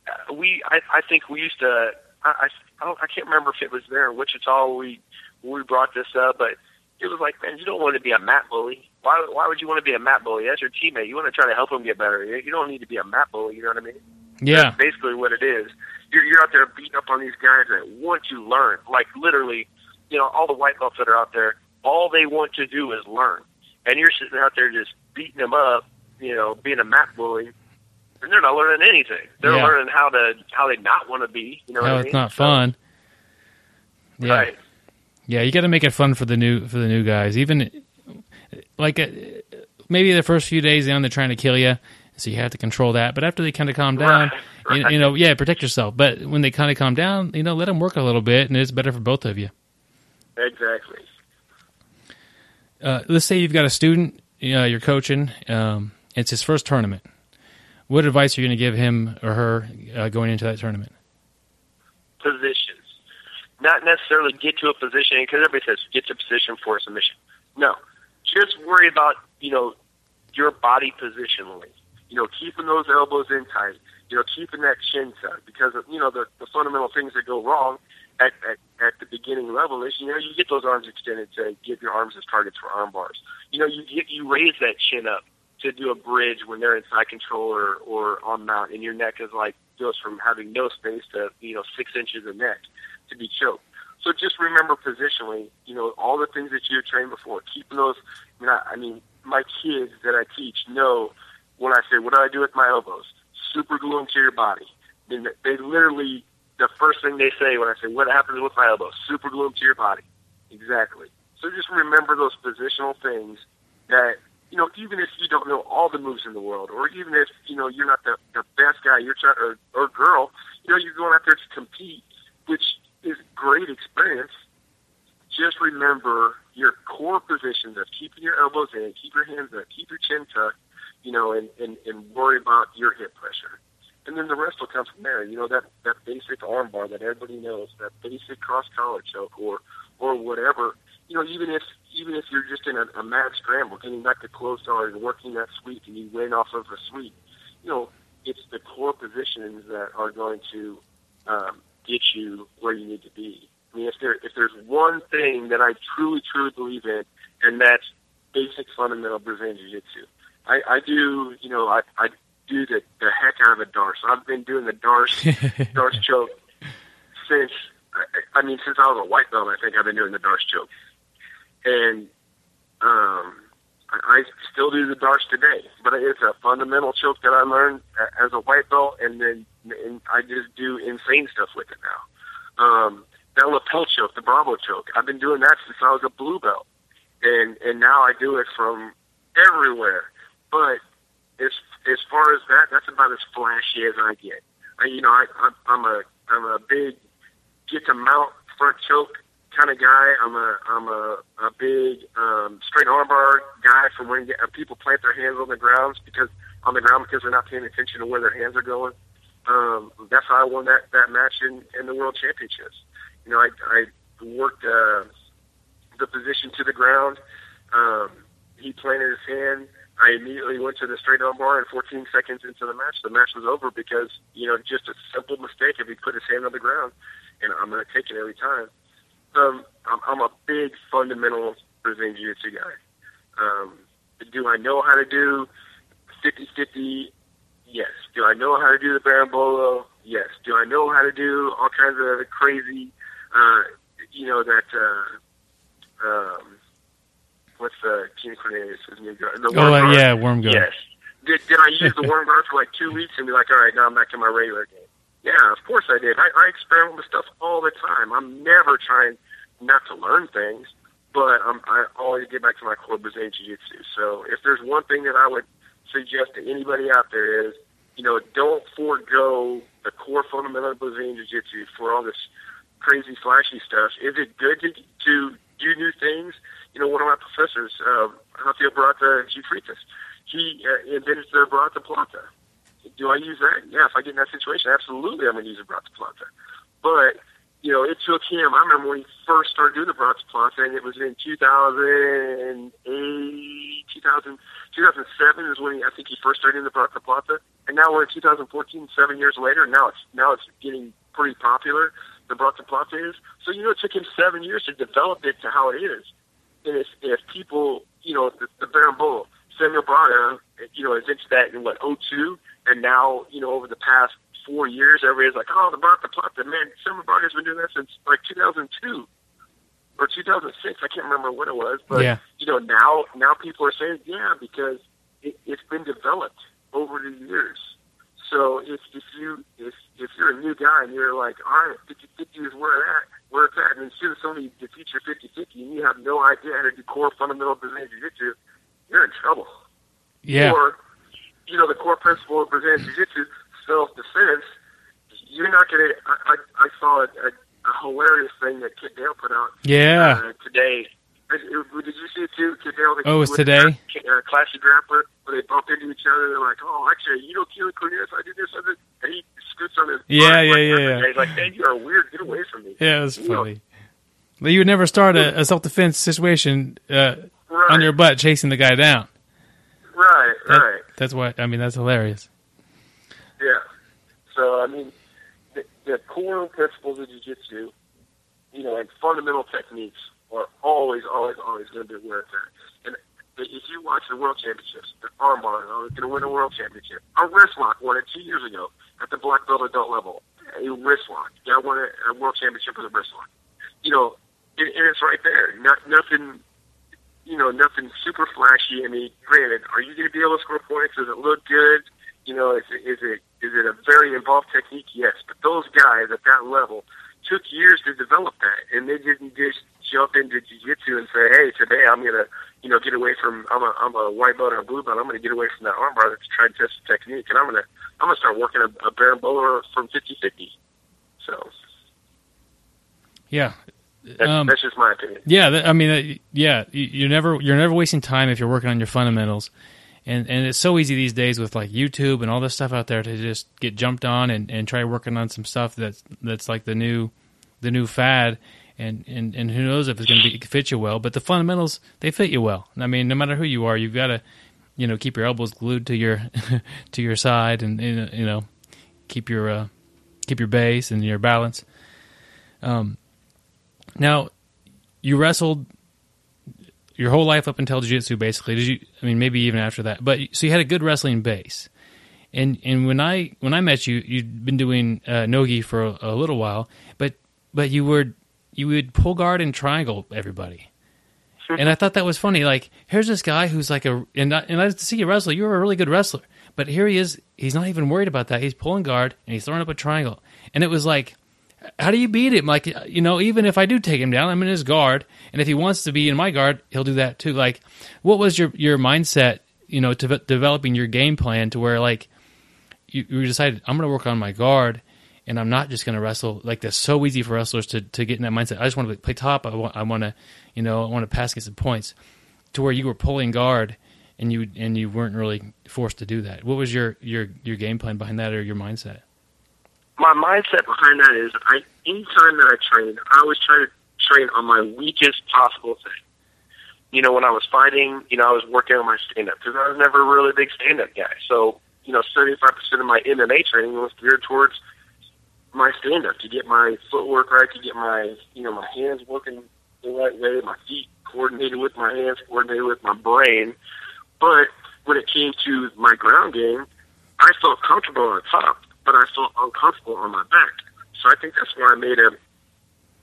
uh, we I, I think we used to I I, don't, I can't remember if it was there in Wichita we we brought this up, but it was like, man, you don't want to be a mat bully. Why why would you want to be a mat bully? That's your teammate. You want to try to help him get better. You don't need to be a mat bully. You know what I mean? Yeah. That's basically what it is. You're you're out there beating up on these guys that want to learn. Like literally, you know, all the white belts that are out there, all they want to do is learn. And you're sitting out there just beating them up, you know, being a mat bully and they're not learning anything. They're Yeah. learning how to how they not want to be. You know, No, I it's mean? not So, fun. Yeah. Right. Yeah, you got to make it fun for the new for the new guys. Even like uh, maybe the first few days down, they're trying to kill you, so you have to control that. But after they kind of calm down, Right, you, right. you know, yeah, protect yourself. But when they kind of calm down, you know, let them work a little bit, and it's better for both of you. Exactly. Uh, let's say you've got a student uh, you're coaching. Um, it's his first tournament. What advice are you going to give him or her uh, going into that tournament? Positions, not necessarily get to a position because everybody says get to a position for a submission. No, just worry about you know your body positionally. You know, keeping those elbows in tight. You know, keeping that chin tucked because of, you know the, the fundamental things that go wrong at, at at the beginning level is you know you get those arms extended to give your arms as targets for arm bars. You know, you get you raise that chin up to do a bridge when they're in side control or, or on mount, and your neck is like goes from having no space to you know six inches of neck to be choked. So just remember positionally, you know, all the things that you trained before, keeping those. I mean, I, I mean, my kids that I teach know when I say, "What do I do with my elbows?" Super glue them to your body. Mean, they literally the first thing they say when I say, "What happens with my elbows?" Super glue them to your body. Exactly. So just remember those positional things that you know, even if you don't know all the moves in the world, or even if you know you're not the, the best guy, you're trying or, or girl, you know, you're going out there to compete, which great experience. Just remember your core positions of keeping your elbows in, keep your hands up, keep your chin tucked, you know, and, and, and worry about your hip pressure. And then the rest will come from there. You know, that, that basic arm bar that everybody knows, that basic cross collar choke or or whatever. You know, even if even if you're just in a, a mad scramble, getting back to close guard and working that sweep and you win off of a sweep, you know, it's the core positions that are going to um, get you where you need to be. I mean, if there if there's one thing that I truly truly believe in, and that's basic fundamental Brazilian Jiu-Jitsu. I, I do, you know, I, I do the, the heck out of a Darce. I've been doing the Darce Darce choke since I, I mean since I was a white belt. I think I've been doing the Darce choke, and um, I, I still do the Darce today. But it's a fundamental choke that I learned as a white belt, and then and I just do insane stuff with it now. Um, that lapel choke, the Bravo choke. I've been doing that since I was a blue belt, and and now I do it from everywhere. But as as far as that, that's about as flashy as I get. I, you know, I, I'm, I'm a I'm a big get to mount front choke kind of guy. I'm a I'm a a big um, straight armbar guy from when uh, people plant their hands on the grounds because on the ground because they're not paying attention to where their hands are going. Um, that's how I won that that match in in the world championships. You know, I I worked uh, the position to the ground. Um, he planted his hand. I immediately went to the straight arm bar, and 14 seconds into the match, the match was over because you know just a simple mistake if he put his hand on the ground, and I'm going to take it every time. Um, I'm, I'm a big fundamental Brazilian Jiu-Jitsu guy. Um, do I know how to do 50-50? Yes. Do I know how to do the Berimbolo? Yes. Do I know how to do all kinds of crazy, uh, you know, that, uh, um, what's the Keenan Cornelius' new? The Oh, worm uh, guard? yeah, worm guard. Yes. Did, did I use the worm guard for like two weeks and be like, all right, now I'm back to my regular game? Yeah, of course I did. I, I experiment with stuff all the time. I'm never trying not to learn things, but I'm, I always get back to my core Brazilian Jiu-Jitsu. So if there's one thing that I would suggest to anybody out there is, you know, don't forego the core fundamental of Brazilian Jiu-Jitsu for all this crazy flashy stuff. Is it good to, to do new things? You know, one of my professors, uh, Rafael Barata de Freitas, he uh, invented the Barata Plata. Do I use that? Yeah, if I get in that situation, absolutely I'm going to use a Barata Plata. But, you know, it took him, I remember when he first started doing the Barata Plata, and it was in 2008, 2000, 2007 is when he, I think he first started doing the Barata Plata. And now we're in 2014, seven years later, and now it's, now it's getting pretty popular. The Barata Plata is. So you know, it took him seven years to develop it to how it is. And if if people, you know, the, the Berimbolo, Samuel Braga, you know, is into that in what 02, and now you know over the past four years, everybody's like, oh, the Bronco Plata, man, Samuel Braga's been doing that since like 2002 or 2006. I can't remember what it was, but Yeah. you know now now people are saying yeah because it, it's been developed over the years. So if if you if if you're a new guy and you're like all right 50 50 is where it at where it's at and as soon as somebody defeats your 50 50 and you have no idea how to do core fundamental Brazilian Jiu Jitsu, you're in trouble. Yeah. Or you know the core principle of Brazilian Jiu Jitsu self defense. You're not gonna. I I, I saw a, a, a hilarious thing that Kit Dale put out Yeah. uh, today. Did, you see it too? Kit Dale, Oh, it was today? Uh, Classy Grappler, where they bump into each other. They're like, "Oh, actually, you know, Keenan Cornelius, I did this, I did." And he scoots on his. Yeah, yeah, yeah, yeah. He's like, "Man, you are weird. Get away from me." Yeah, it was You know, funny. But you would never start a, a self defense situation uh, Right, on your butt chasing the guy down. right, That- right. That's why. I mean, that's hilarious. Yeah. So I mean, the, the core principles of jiu-jitsu, you know, and fundamental techniques are always, always, always going to be where it's at. And if you watch the World Championships, the armbar, oh, going to win a World Championship. A wrist lock won it two years ago at the black belt adult level. A wrist lock. Guy won a, a World Championship with a wrist lock. You know, and, and it's right there. Not nothing. You know, nothing super flashy. I mean, granted, are you going to be able to score points? Does it look good? You know, is it, is it is it a very involved technique? Yes, but those guys at that level took years to develop that, and they didn't just jump into jiu-jitsu and say, "Hey, today I'm gonna, you know, get away from I'm a I'm a white belt or a blue belt. I'm gonna get away from that armbar that's trying to test the technique, and I'm gonna I'm gonna start working a, a berimbolo from 50-50. So Yeah. that's, Um, that's just my opinion. Yeah, I mean, uh, yeah, you're never you're never wasting time if you're working on your fundamentals, and and it's so easy these days with like YouTube and all this stuff out there to just get jumped on and, and try working on some stuff that's that's like the new the new fad, and and, and who knows if it's going to fit you well, but the fundamentals they fit you well. I mean, no matter who you are, you've got to you know keep your elbows glued to your to your side and and, you know keep your uh, keep your base and your balance. Um, now you wrestled your whole life up until jiu-jitsu basically. Did you i mean maybe even after that. But so you had a good wrestling base. And and when i when i met you you'd been doing uh, nogi for a, a little while but but you were you would pull guard and triangle everybody. And i thought that was funny. Like here's this guy who's like a and I, and I to see you wrestle you're a really good wrestler. But here he is he's not even worried about that. He's pulling guard and he's throwing up a triangle. And it was like how do you beat him? Like, uh, you know, even if I do take him down, I'm in his guard, and if he wants to be in my guard, he'll do that too. Like, what was your your mindset, you know, to developing your game plan to where like you, you decided I'm going to work on my guard, and I'm not just going to wrestle like that's so easy for wrestlers to to get in that mindset. I just want to play top. I want I want to, you know, I want to pass get some points, to where you were pulling guard. And you and you weren't really forced to do that. What was your, your, your game plan behind that, or your mindset? My mindset behind that is I anytime that I train, I always try to train on my weakest possible thing. You know, when I was fighting, you know, I was working on my stand up because I was never a really big stand up guy. So, you know, seventy five percent of my MMA training was geared towards my stand up to get my footwork right, to get my you know, my hands working the right way, my feet coordinated with my hands, coordinated with my brain. But when it came to my ground game, I felt comfortable on top but I felt uncomfortable on my back. So I think that's where I made a,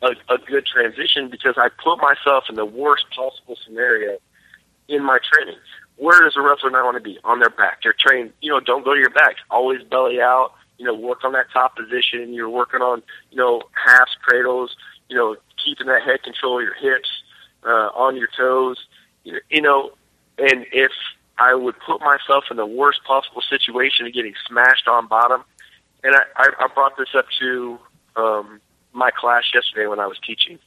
a a good transition because I put myself in the worst possible scenario in my training. Where does a wrestler not want to be? On their back. They're trained, you know, don't go to your back. Always belly out, you know, work on that top position. You're working on, you know, halves, cradles, you know, keeping that head control of your hips, uh, on your toes, you know, and if I would put myself in the worst possible situation of getting smashed on bottom, and I, I, I brought this up to um, my class yesterday when I was teaching.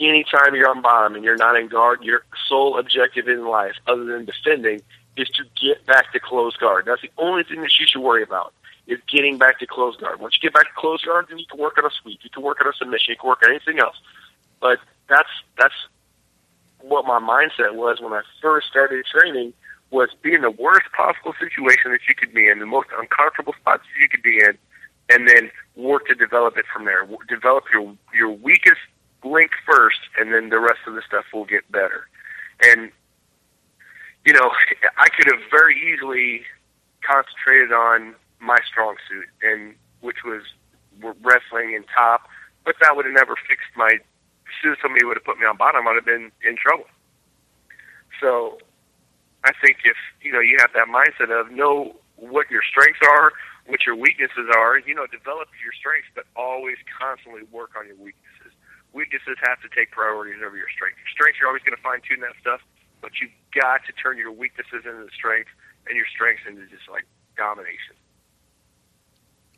Anytime you're on bottom and you're not in guard, your sole objective in life, other than defending, is to get back to closed guard. That's the only thing that you should worry about is getting back to closed guard. Once you get back to closed guard, then you can work on a sweep, you can work on a submission, you can work on anything else. But that's that's what my mindset was when I first started training was be in the worst possible situation that you could be in, the most uncomfortable spots you could be in, and then work to develop it from there. Develop your your weakest link first, and then the rest of the stuff will get better. And you know, I could have very easily concentrated on my strong suit, and which was wrestling and top, but that would have never fixed my. As soon as somebody would have put me on bottom, I'd have been in trouble. So, I think if you know you have that mindset of know what your strengths are, what your weaknesses are, you know, develop your strengths, but always constantly work on your weaknesses. Weaknesses have to take priorities over your strengths. Your strengths, you're always going to fine tune that stuff, but you've got to turn your weaknesses into strengths and your strengths into just like domination.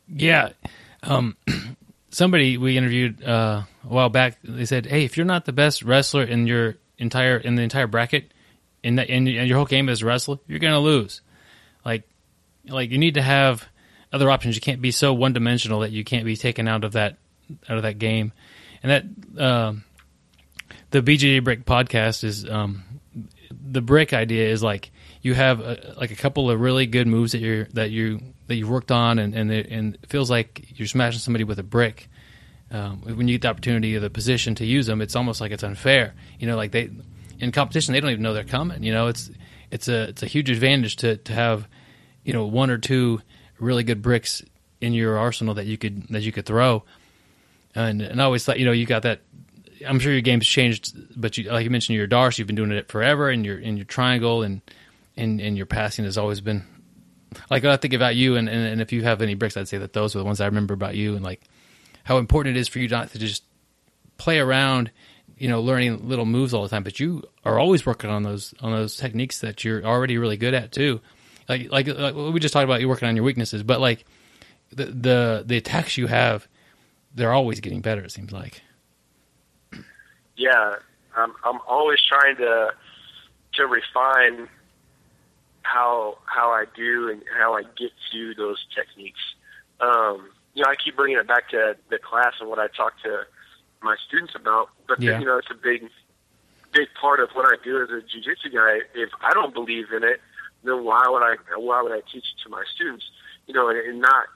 Yeah. Um, somebody we interviewed uh, a while back, they said, "Hey, if you're not the best wrestler in your entire in the entire bracket, in that in, your whole game as a wrestler, you're gonna lose. Like, like you need to have other options. You can't be so one dimensional that you can't be taken out of that out of that game. And that um the BJJ Brick podcast is um, the brick idea is like you have a, like a couple of really good moves that you're that you that you've worked on, and and and it feels like you're smashing somebody with a brick. Um, when you get the opportunity or the position to use them, it's almost like it's unfair. You know, like they in competition, they don't even know they're coming. You know, it's it's a it's a huge advantage to to have you know one or two really good bricks in your arsenal that you could that you could throw. And and I always thought you know you got that. I'm sure your game's changed, but you, like you mentioned, your Darce, you've been doing it forever, and your in your triangle and and and your passing has always been like I think about you, and, and and if you have any bricks, I'd say that those are the ones I remember about you, and like how important it is for you not to just play around, you know, learning little moves all the time, but you are always working on those on those techniques that you're already really good at too. Like like, like we just talked about you working on your weaknesses, but like the the the attacks you have, they're always getting better. It seems like. Yeah, I'm I'm always trying to to refine how how I do and how I get to those techniques. Um, you know, I keep bringing it back to the class and what I talk to my students about, but Yeah. you know, it's a big big part of what I do as a jiu-jitsu guy. If I don't believe in it, then why would I why would I teach it to my students? You know, and, and not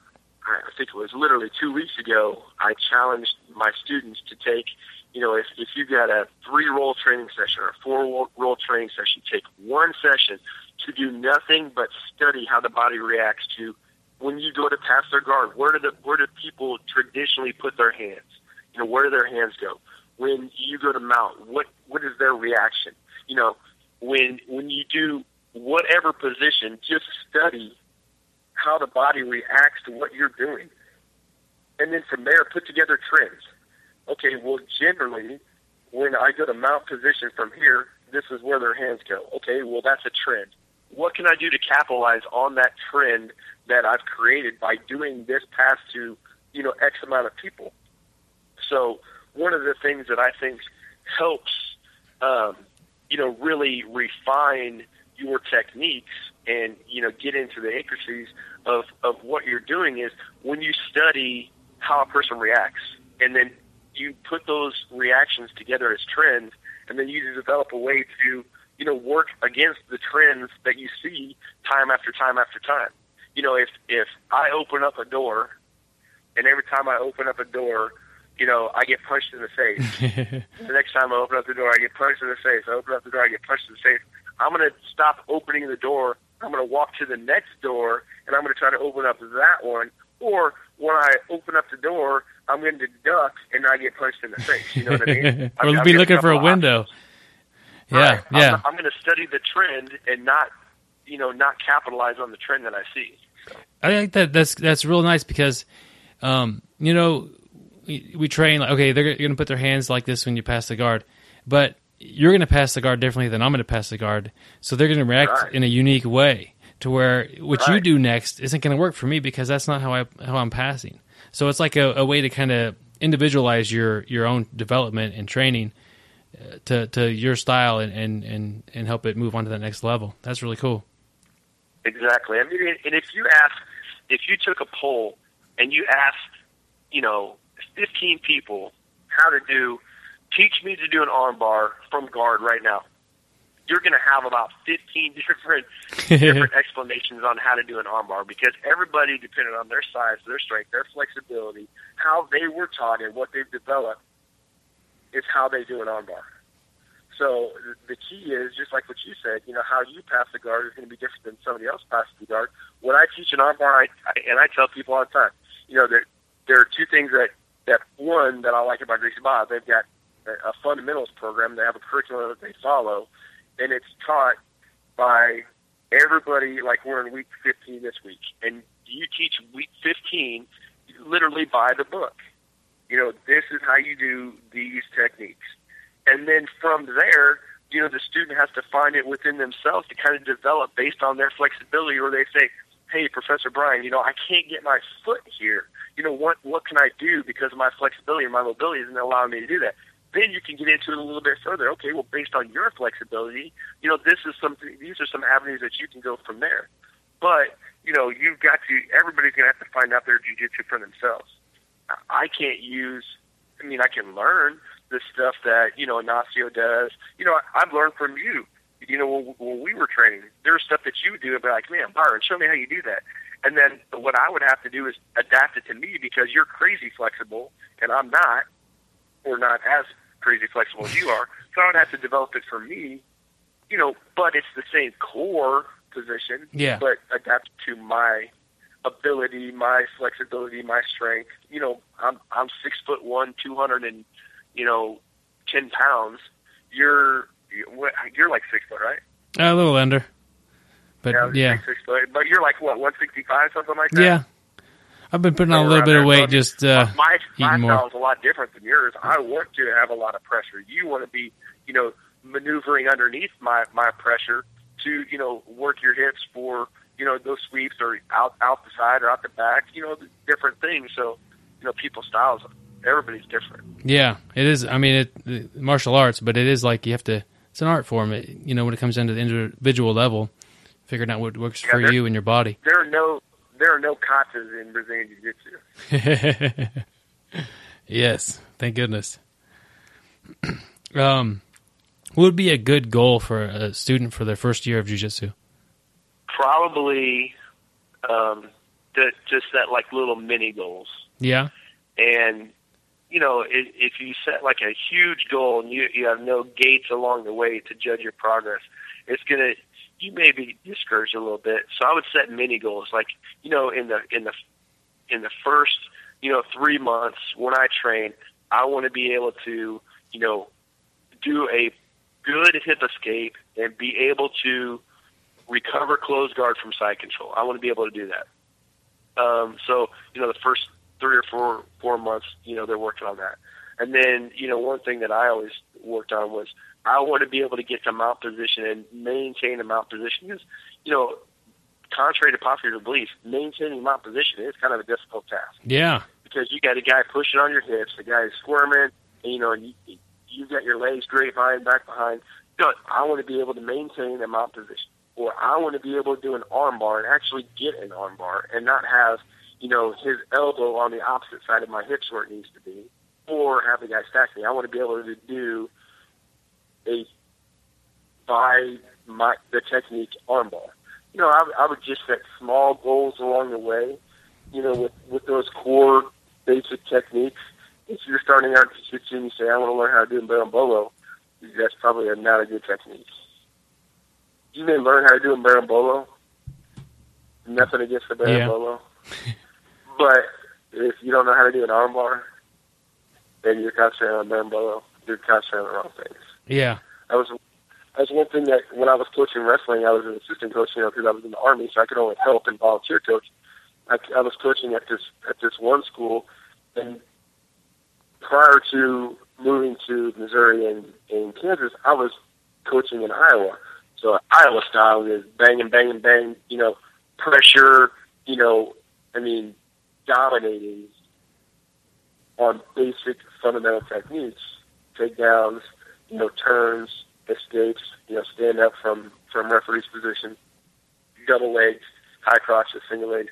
I think it was literally two weeks ago. I challenged my students to take, you know, if if you got a three roll training session or a four roll training session, take one session to do nothing but study how the body reacts to when you go to pass their guard. Where do the where do people traditionally put their hands? You know, where do their hands go? When you go to mount, what what is their reaction? You know, when when you do whatever position, just study how the body reacts to what you're doing. And then from there, put together trends. Okay, well, generally, when I go to mount position from here, this is where their hands go. Okay, well, that's a trend. What can I do to capitalize on that trend that I've created by doing this pass to, you know, X amount of people? So one of the things that I think helps, um, you know, really refine your techniques and you know get into the intricacies of of what you're doing is when you study how a person reacts and then you put those reactions together as trends and then you develop a way to you know work against the trends that you see time after time after time you know if if i open up a door and every time i open up a door you know i get punched in the face the next time I open up the door, I get punched in the face. I open up the door, I get punched in the face. I'm going to stop opening the door. I'm going to walk to the next door, and I'm going to try to open up that one. Or when I open up the door, I'm going to duck, and I get punched in the face. You know what I mean? or I'm- I'm be looking for a window. options. Yeah, Right. yeah. I'm, I'm going to study the trend and not, you know, not capitalize on the trend that I see. I think that that's that's real nice because, um, you know, we, we train like okay, they're going to put their hands like this when you pass the guard, but you're going to pass the guard differently than I'm going to pass the guard, so they're going to react Right. in a unique way to where what you do next isn't going to work for me because that's not how I how I'm passing. So it's like a, a way to kind of individualize your your own development and training uh, to to your style and and and and help it move on to that next level. That's really cool. Exactly. I mean, and if you ask, if you took a poll and you asked, you know, 15 people how to do, teach me to do an arm bar from guard right now. you're going to have about 15 different different explanations on how to do an armbar because everybody, depending on their size, their strength, their flexibility, how they were taught, and what they've developed, is how they do an armbar. So the key is just like what you said. You know how you pass the guard is going to be different than somebody else passes the guard. When I teach an armbar, I, I, and I tell people all the time, you know, there there are two things that that one that I like about Gracie Barra. They've got a, fundamentals program. They have a curriculum that they follow, and it's taught by everybody. Like we're in week 15 this week, and you teach week 15 literally by the book. You know, this is how you do these techniques and then from there, you know, the student has to find it within themselves to kind of develop based on their flexibility, or they say, "Hey, Professor Brian, you know, I can't get my foot here. You know, what what can I do because my flexibility and my mobility isn't allowing me to do that." Then you can get into it a little bit further. Okay, well, based on your flexibility, you know, this is something. These are some avenues that you can go from there. But you know, you've got to. Everybody's going to have to find out their jujitsu for themselves. I can't use. I mean, I can learn, the stuff that you know Ignacio does. You know, I've learned from you. You know, when, when we were training, there's stuff that you do, and be like, man, Byron, show me how you do that. And then what I would have to do is adapt it to me because you're crazy flexible, and I'm not, or not as crazy flexible as you are. So I would have to develop it for me. You know, but it's the same core position. Yeah. But adapt to my ability, my flexibility, my strength. You know, I'm I'm six foot one, two hundred and you know, ten pounds, you're you're like six foot, right? A little under, but yeah, yeah. Six, foot. But you're like what, one sixty five, something like that. Yeah, I've been putting on a little bit of weight, just uh, my my style is a lot different than yours. I want to have a lot of pressure. You want to be, you know, maneuvering underneath my my pressure to, you know, work your hips for, you know, those sweeps or out out the side or out the back, you know, different things. So, you know, people's styles everybody's different. Yeah, it is. I mean, it, it, martial arts, but it is like you have to. It's an art form. It, you know, when it comes down to the individual level, figuring out what works Yeah, for there- you and your body. There are no there are no katas in Brazilian Jiu Jitsu. yes, thank goodness. um, what would be a good goal for a student for their first year of Jiu-Jitsu? Probably um, to, to set like little mini goals. Yeah, and you know if, if you set like a huge goal and you you have no gates along the way to judge your progress it's gonna you may be discouraged a little bit. So i would set mini goals like you know in the in the in the first you know three months when i train i want to be able to you know do a good hip escape and be able to recover closed guard from side control. I want to be able to do that. Um, so you know the first three or four four months, you know, they're working on that. And then, you know, one thing that I always worked on was I want to be able to get to mount position and maintain a mount position. Because, you know, contrary to popular belief, maintaining mount position is kind of a difficult task. Yeah, because you got a guy pushing on your hips, the guy is squirming, and, you know, and you, you got your legs grapevine back behind. You know, I want to be able to maintain a mount position, or I want to be able to do an arm bar and actually get an arm bar and not have you know, his elbow on the opposite side of my hips where it needs to be, or have the guy stack me. I want to be able to do a by my the technique armbar. You know, I, I would just set small goals along the way. You know, with with those core basic techniques. If you're starting out jiu-jitsu and you say, "I want to learn how to do a berimbolo," that's probably not a good technique. You may learn how to do a berimbolo. Nothing against the Yeah. berimbolo. But if you don't know how to do an armbar, then you're concentrating on berimbolo. You're concentrating on the wrong things. Yeah, I was that's one thing that when I was coaching wrestling, I was an assistant coach, you know, because I was in the army, so I could only help and volunteer coach. I, I was coaching at this at this one school, and prior to moving to Missouri and, and Kansas, I was coaching in Iowa. So Iowa style is bang and bang and bang, you know, pressure, you know, I mean, dominating on basic fundamental techniques, takedowns, you know, turns, escapes, you know, stand up from from referee's position, double legs, high crotches, single leg.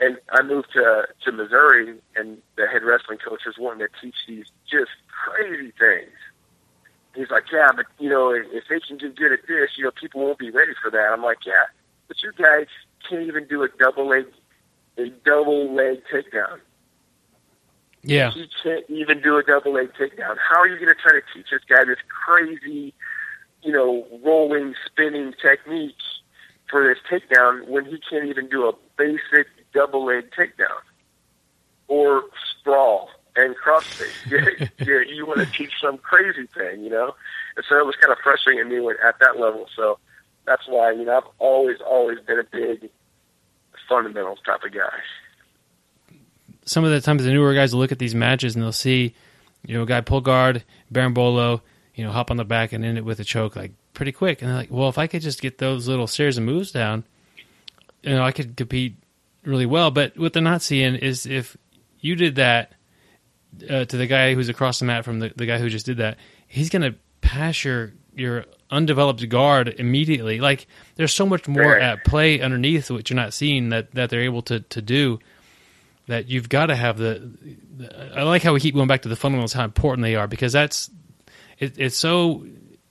And I moved to to Missouri, and the head wrestling coach was wanting to teach these just crazy things. He's like, yeah, but you know, if, they can get good at this, you know, people won't be ready for that. I'm like, yeah, but you guys can't even do a double leg, a double leg takedown. Yeah. He can't even do a double leg takedown. How are you going to try to teach this guy this crazy, you know, rolling, spinning technique for this takedown when he can't even do a basic double leg takedown or sprawl and cross face? you, you, you want to teach some crazy thing, you know? And so it was kind of frustrating to me when, at that level. So that's why, you know, I've always, always been a big fundamentals type of guy some of the times the newer guys will look at these matches and they'll see, you know, a guy pull guard, berimbolo, you know, hop on the back and end it with a choke like pretty quick. And they're like, well, if I could just get those little series of moves down, you know, I could compete really well. But what they're not seeing is if you did that uh, to the guy who's across the mat from the, the guy who just did that, he's going to pass your your undeveloped guard immediately. Like there's so much more at play underneath which you're not seeing that, that they're able to, to do that you've got to have the, the, I like how we keep going back to the fundamentals, how important they are, because that's it, it's so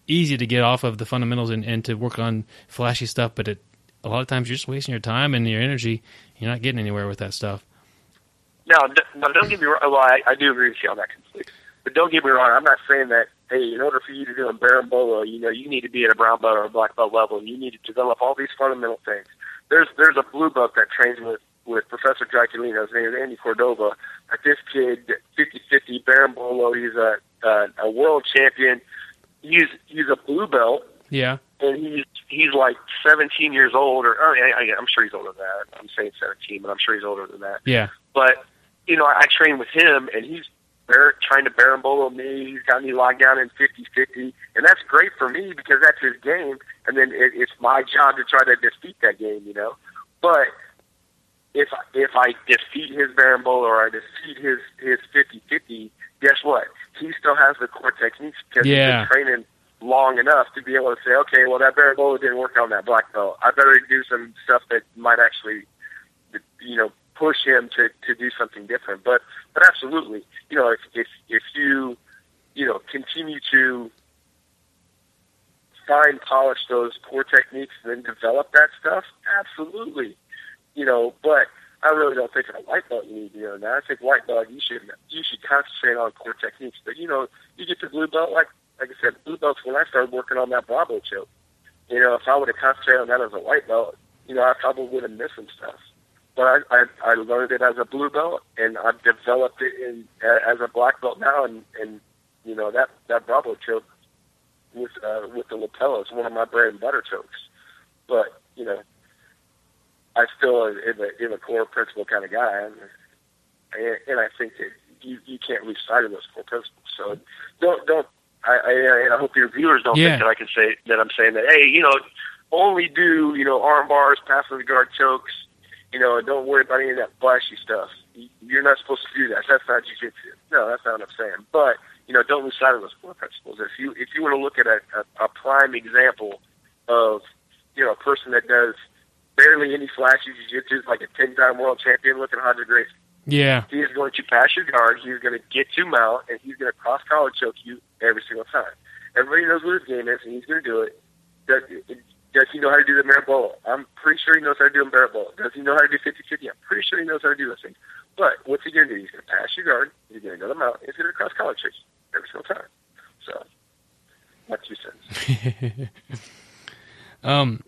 easy to get off of the fundamentals and, and to work on flashy stuff, but it, a lot of times you're just wasting your time and your energy. You're not getting anywhere with that stuff. No, no don't get me wrong. Well, I, I do agree with you on that completely. But don't get me wrong. I'm not saying that. Hey, in order for you to do a berimbolo, you know, you need to be at a brown belt or a black belt level, and you need to develop all these fundamental things. There's there's a blue belt that trains with with Professor Draculino. His name is Andy Cordova. Like this kid, 50-50 berimbolo. He's a, a a world champion. He's he's a blue belt. Yeah. And he's he's like 17 years old, or oh, I, I, I'm sure he's older than that. I'm saying 17, but I'm sure he's older than that. Yeah. But you know, I, I train with him, and he's bar- trying to berimbolo me. He's got me locked down in 50-50, and that's great for me because that's his game. And then it, it's my job to try to defeat that game, you know. But if if I defeat his berimbolo or I defeat his his 50-50, guess what? He still has the core techniques because Yeah. he's been training long enough to be able to say, okay, well that berimbolo didn't work on that black belt. I better do some stuff that might actually, you know, push him to to do something different. But but absolutely, you know, if if if you you know continue to fine polish those core techniques and then develop that stuff, absolutely, you know. But I really don't think a white belt you need to do that. I think white belt you should you should concentrate on core techniques. But you know, you get to blue belt like like I said, blue belts when I started working on that Bravo choke. You know, if I would have concentrated on that as a white belt, you know, I probably would have missed some stuff. But I, I I learned it as a blue belt, and I've developed it in as a black belt now, and and you know that that Bravo choke with uh, with the lapel is one of my bread and butter chokes. But you know, I still am a, am a core principle kind of guy, and, and I think that you you can't lose sight of those core principles. So don't don't. I, I, and I hope your viewers don't Yeah. think that I can say that I'm saying that. Hey, you know, only do you know arm bars, passive guard chokes. You know, don't worry about any of that flashy stuff. You- You're not supposed to do that. That's not jujitsu. No, that's not what I'm saying. But you know, don't lose sight of those core principles. If you if you want to look at a, a, a prime example of you know a person that does barely any flashy jiu-jitsu, like a ten-time world champion, looking Roger Gracie. Yeah. He is going to pass your guard. He's going to get to mount, and he's going to cross collar choke you every single time. Everybody knows what his game is, and he's going to do it. Does, does he know how to do the berimbolo? I'm pretty sure he knows how to do a berimbolo. Does he know how to do 50-50? I'm pretty sure he knows how to do those things. But what's he going to do? He's going to pass your guard. He's going to go to mount. He's going to cross collar choke you every single time. So, my two cents. Um,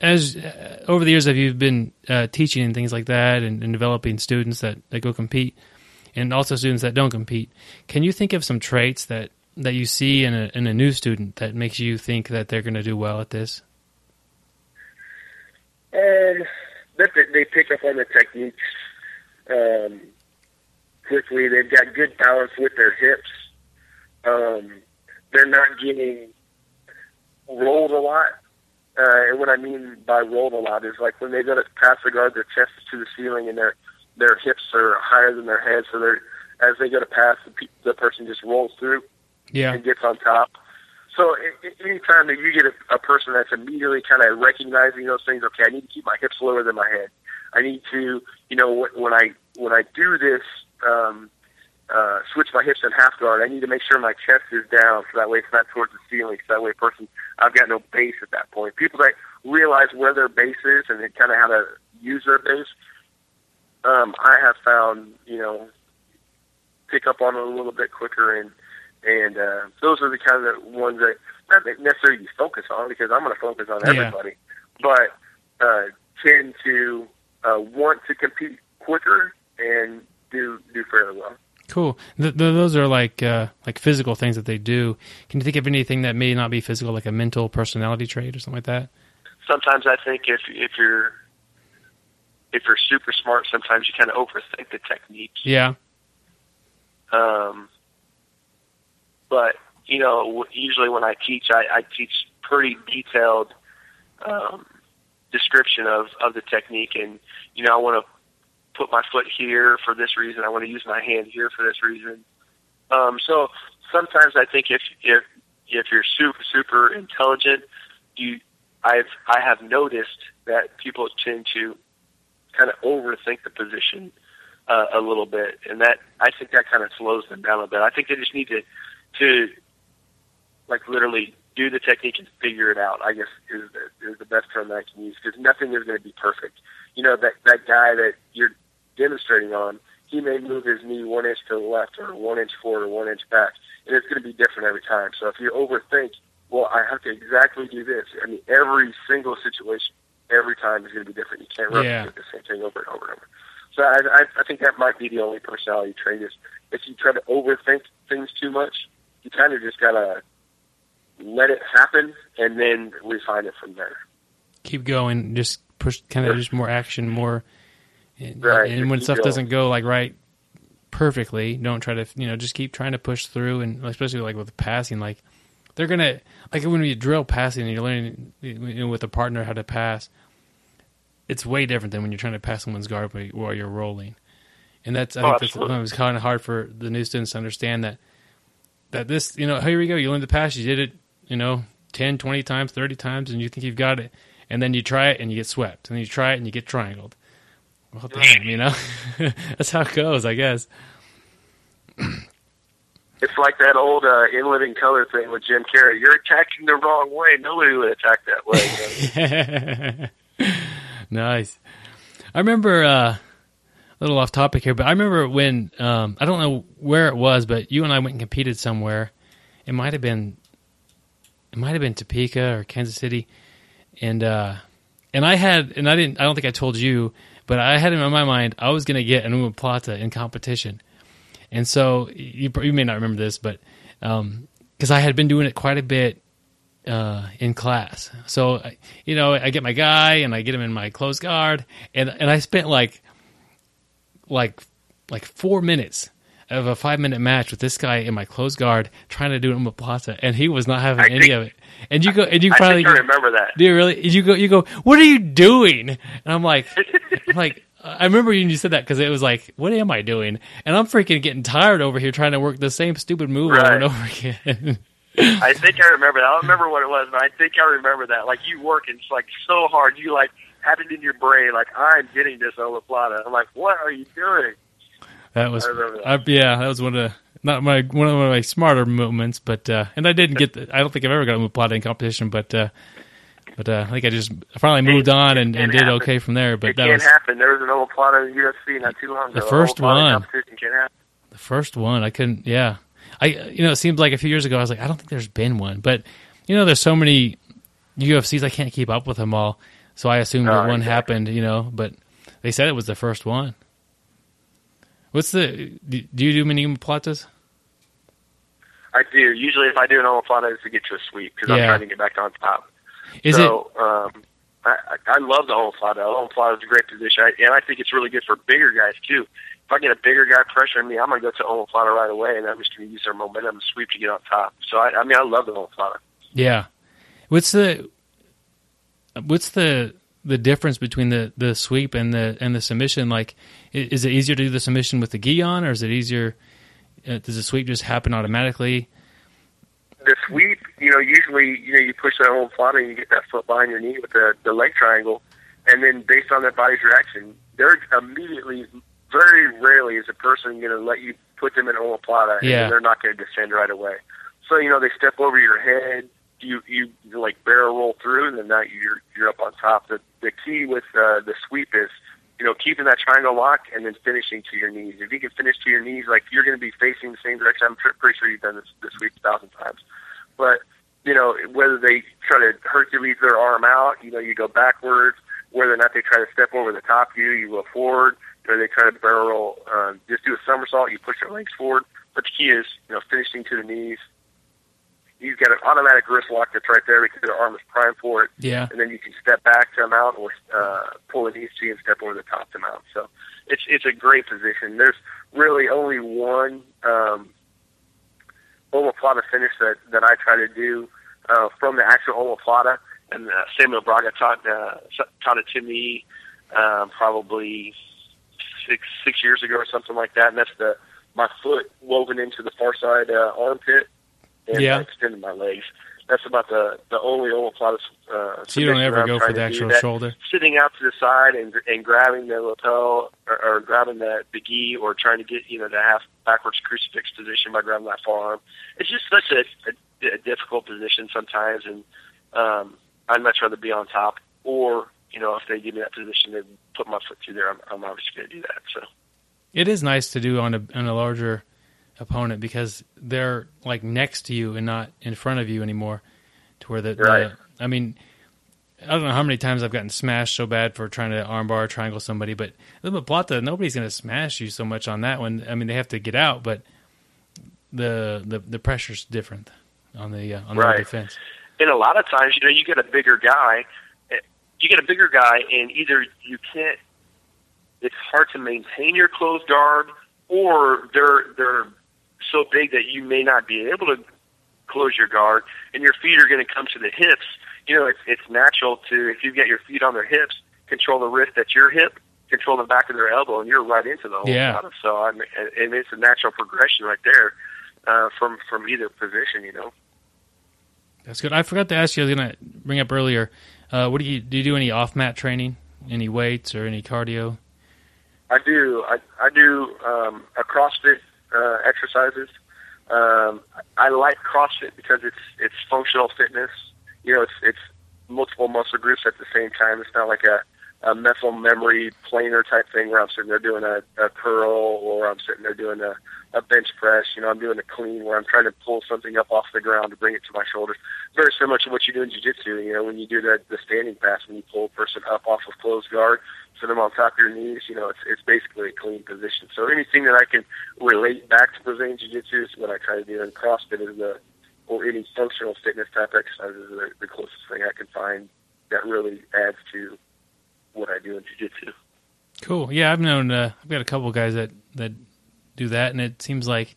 as uh, over the years, have you been uh, teaching and things like that, and, and developing students that, that go compete, and also students that don't compete? Can you think of some traits that, that you see in a in a new student that makes you think that they're going to do well at this? Um, that they, pick up on the techniques um, quickly. They've got good balance with their hips. Um, they're not getting rolled a lot. Uh, and what I mean by rolled a lot is like when they go to pass the guard, their chest is to the ceiling and their their hips are higher than their head. So they're as they go to pass, the, pe- the person just rolls through Yeah. and gets on top. So anytime that you get a, a person that's immediately kind of recognizing those things, okay, I need to keep my hips lower than my head. I need to, you know, when I when I do this, um, uh, switch my hips in half guard, I need to make sure my chest is down so that way it's not towards the ceiling. So that way, a person I've got no base at that point. People that realize where their base is and kind of how to use their base, um, I have found you know pick up on it a little bit quicker and and uh, those are the kind of ones that not necessarily you focus on because I'm going to focus on Yeah. everybody, but uh, tend to uh, want to compete quicker and do do fairly well. Cool. Th- th- those are like uh, like physical things that they do. Can you think of anything that may not be physical, like a mental personality trait or something like that? Sometimes I think if if you're if you're super smart, sometimes you kind of overthink the techniques. Yeah. Um, but you know, usually when I teach, I, I teach pretty detailed um, description of of the technique, and you know, I want to put my foot here for this reason. I want to use my hand here for this reason. Um, so sometimes I think if if if you're super super intelligent, you I've I have noticed that people tend to kind of overthink the position uh, a little bit, and that I think that kind of slows them down a bit. I think they just need to to like literally do the technique and figure it out. I guess is the, is the best term that I can use because nothing is going to be perfect. You know that that guy that you're demonstrating on, he may move his knee one inch to the left or one inch forward or one inch back, and it's going to be different every time. So if you overthink, well, I have to exactly do this. I mean, every single situation, every time is going to be different. You can't replicate Yeah. the same thing over and over and over. So I, I, I think that might be the only personality trait is if you try to overthink things too much, you kind of just gotta let it happen and then refine it from there. Keep going. Just push. Kind of just more action. More. And, Right, and when stuff going. doesn't go like right perfectly, don't try to you know just keep trying to push through. And especially like with passing, like they're gonna like when you drill passing and you're learning you know, with a partner how to pass. It's way different than when you're trying to pass someone's guard while- you're rolling. And that's I Oh, think that's absolutely. was kind of hard for the new students to understand that that this you know here we go you learned the pass you did it you know 10 20 times 30 times and you think you've got it and then you try it and you get swept and then you try it and you get triangled well damn you know that's how it goes i guess It's like that old uh, in living color thing with Jim Carrey. You're attacking the wrong way. Nobody would attack that way. nice i remember uh a little off topic here but i remember when um i don't know where it was but you and i went and competed somewhere it might have been it might have been topeka or kansas city and uh and i had and i didn't i don't think i told you but i had in my mind i was going to get an omoplata in competition and so you, you may not remember this but um because i had been doing it quite a bit uh, in class. So, you know, I get my guy and I get him in my close guard, and and I spent like like like four minutes of a five minute match with this guy in my close guard trying to do an plaza, and he was not having I any think- of it. And you go and you I finally I remember that. do you really? You go, you go. What are you doing? And I'm like, I'm like, I remember when you said that because it was like, what am I doing? And I'm freaking getting tired over here trying to work the same stupid move over and over again. I think I remember that. I don't remember what it was, but I think I remember that. Like you working like so hard, you like had it in your brain, like I'm getting this omoplata. I'm like, what are you doing? That was, I that. I, yeah, that was one of the, not my one of my smarter moments, but uh, and I didn't get. The, I don't think I've ever got a in competition, but uh, but uh, I think I just finally moved on and, and did happen. okay from there. But it that can't was happen. There was an omoplata in the UFC not too long ago. The first one. competition can't happen. the first one. I couldn't. Yeah, I you know it seemed like a few years ago I was like I don't think there's been one, but you know there's so many UFCs I can't keep up with them all, so I assumed that one exactly. happened. You know, but they said it was the first one. What's the? Do you do many omoplatas? I do. Usually, if I do an omoplata, it's to get to a sweep because Yeah. I'm trying to get back on top. Is so, um, I, I love the omoplata. Ola is a great position, I, and I think it's really good for bigger guys too. If I get a bigger guy pressuring me, I'm going to go to omoplata right away, and I'm just going to use their momentum and sweep to get on top. So, I, I mean, I love the omoplata. it? Yeah. What's the? What's the the difference between the, the sweep and the and the submission? Like, is it easier to do the submission with the gi on, or is it easier? Uh, does the sweep just happen automatically? The sweep, you know, usually, you know, you push that omoplata and you get that foot behind your knee with the, the leg triangle, and then based on that body's reaction, they're immediately very rarely is a person going to let you put them in omoplata Yeah. and they're not going to descend right away. So you know they step over your head, you you like barrel roll through, and then now you're you're up on top. The the key with uh, the sweep is you know keeping that triangle lock and then finishing to your knees. If you can finish to your knees, like you're going to be facing the same direction. I'm pr- pretty sure you've done this, this sweep a thousand times, but you know whether they try to Hercules their arm out, you know you go backwards. Whether or not they try to step over the top of you, you go forward. Or they try to barrel roll, um, just do a somersault. You push your legs forward. But the key is, you know, finishing to the knees. You've got an automatic wrist lock that's right there because the arm is primed for it Yeah. and then you can step back to mount or uh, pull to you and step over the top to mount. So it's it's a great position. There's really only one um, omoplata finish that that I try to do uh, from the actual omoplata, and uh, Samuel Braga taught uh, taught it to me um, probably six six years ago or something like that, and that's the my foot woven into the far side uh, armpit and Yeah. I extended my legs. That's about the the only omoplata. Uh, So you don't ever go for the actual shoulder. Sitting out to the side and and grabbing the lapel or, or grabbing the the gi or trying to get you know the half backwards crucifix position by grabbing that forearm. It's just such a, a, a difficult position sometimes, and um, I'd much rather be on top. Or you know if they give me that position, they put my foot through there. I'm, I'm obviously going to do that. So. It is nice to do on a on a larger opponent because they're like next to you and not in front of you anymore. To where the, the I mean, I don't know how many times I've gotten smashed so bad for trying to armbar triangle somebody, but the plata nobody's going to smash you so much on that one. I mean, they have to get out, but the the the pressure's different on the uh, on Right. the defense. and a lot of times, you know, you get a bigger guy, eh, you get a bigger guy, and either you can't, it's hard to maintain your closed guard, or they're they're so big that you may not be able to close your guard, and your feet are going to come to the hips. You know, it's it's natural to if you get your feet on their hips, control the wrist at your hip, control the back of their elbow, and you're right into the whole Yeah. bottom. So I mean, and it's a natural progression right there uh, from from either position. You know. That's good. I forgot to ask you. I was going to bring up earlier. Uh, what do you do? You do any off mat training? Any weights or any cardio? I do. I, I do um, a CrossFit uh, exercises. Um, I like CrossFit because it's it's functional fitness. You know, it's it's multiple muscle groups at the same time. It's not like a, a muscle memory planer type thing where I'm sitting there doing a, a curl or I'm sitting there doing a, a bench press. You know, I'm doing a clean where I'm trying to pull something up off the ground to bring it to my shoulders. Very similar to what you do in jiu-jitsu. You know, when you do the, the standing pass, when you pull a person up off of closed guard, sit them on top of your knees, you know, it's, it's basically a clean position. So anything that I can relate back to Brazilian Jiu-Jitsu is what I try to do. And CrossFit is the, or any functional fitness type exercise is the, the closest thing I can find that really adds to what I do in Jiu-Jitsu. Cool. Yeah, I've known. Uh, I've got a couple guys that that do that, and it seems like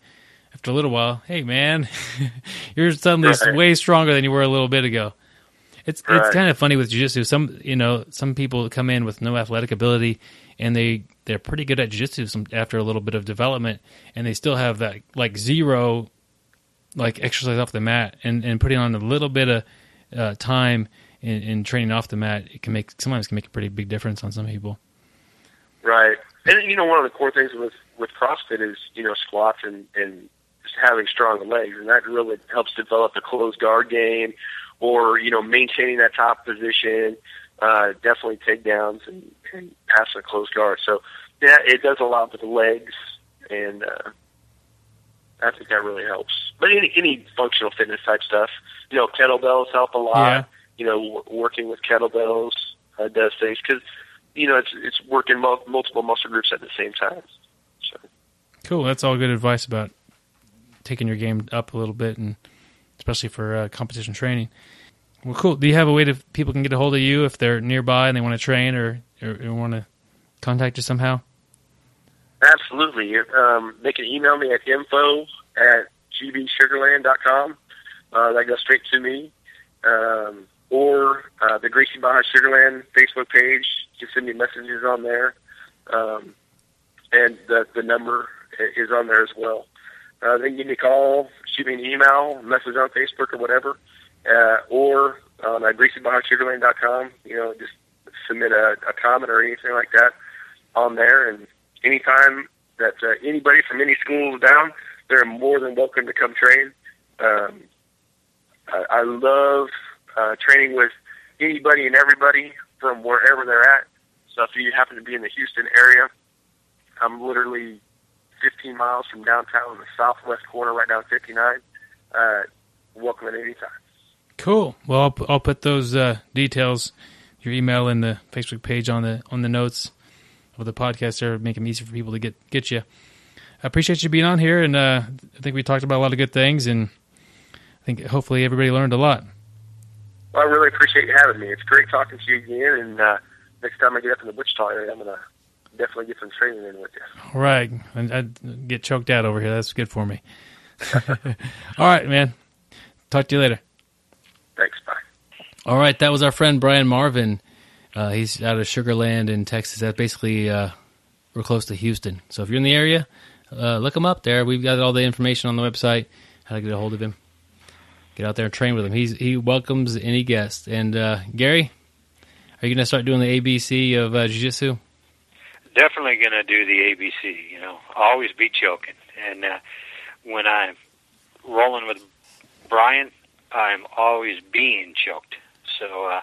after a little while, hey man, you're suddenly Right. way stronger than you were a little bit ago. It's it's kind of funny with jiu-jitsu. Some you know some people come in with no athletic ability, and they they're pretty good at jiu-jitsu after a little bit of development, and they still have that like zero like exercise off the mat, and and putting on a little bit of uh, time in, in training off the mat, it can make sometimes can make a pretty big difference on some people. Right. And you know, one of the core things with with CrossFit is you know squats and and just having strong legs, and that really helps develop the closed guard game, or you know maintaining that top position, uh, definitely takedowns and and passing a closed guard. So yeah, it does a lot with the legs, and uh, I think that really helps. But any any functional fitness type stuff, you know, kettlebells help a lot. You know, w- working with kettlebells uh, does things because you know, it's it's working mul- multiple muscle groups at the same time. So Cool. That's all good advice about taking your game up a little bit, and especially for uh, competition training. Well, cool. Do you have a way that people can get a hold of you if they're nearby and they want to train or, or, or want to contact you somehow? absolutely, um, they can email me at info at gbsugarland.com. Uh, that goes straight to me. Um, or uh, the Gracie Barra Sugarland Facebook page. Can send me messages on there. Um, and the, the number is on there as well. Uh, they can give me a call, shoot me an email, message on Facebook or whatever. Uh, or um, at GracieBarraSugarland.com, you know, just submit a, a comment or anything like that on there, and anytime that uh, anybody from any school is down, they're more than welcome to come train. Um, I, I love uh, training with anybody and everybody from wherever they're at. So if you happen to be in the Houston area, I'm literally 15 miles from downtown in the southwest corner, right down 59. Uh, welcome at any time. Cool. Well, I'll, I'll put those uh, details, your email, and the Facebook page on the on the notes of the podcast there, make them easy for people to get get you. I appreciate you being on here, and uh, I think we talked about a lot of good things, and I think hopefully everybody learned a lot. Well, I really appreciate you having me. It's great talking to you again, and uh, next time I get up in the Wichita area, I'm gonna definitely get some training in with you. All right, and I get choked out over here. That's good for me. All right, man. Talk to you later. Thanks. Bye. All right, that was our friend Brian Marvin. Uh, he's out of Sugarland in Texas. That's basically uh, we're close to Houston. So if you're in the area, uh, look him up there. We've got all the information on the website. How to get a hold of him. Get out there and train with him. He's he welcomes any guest. And uh, Gary, are you going to start doing the ABC of uh, jiu-jitsu? Definitely going to do the ABC. You know, always be choking. And uh, when I'm rolling with Brian, I'm always being choked. So uh,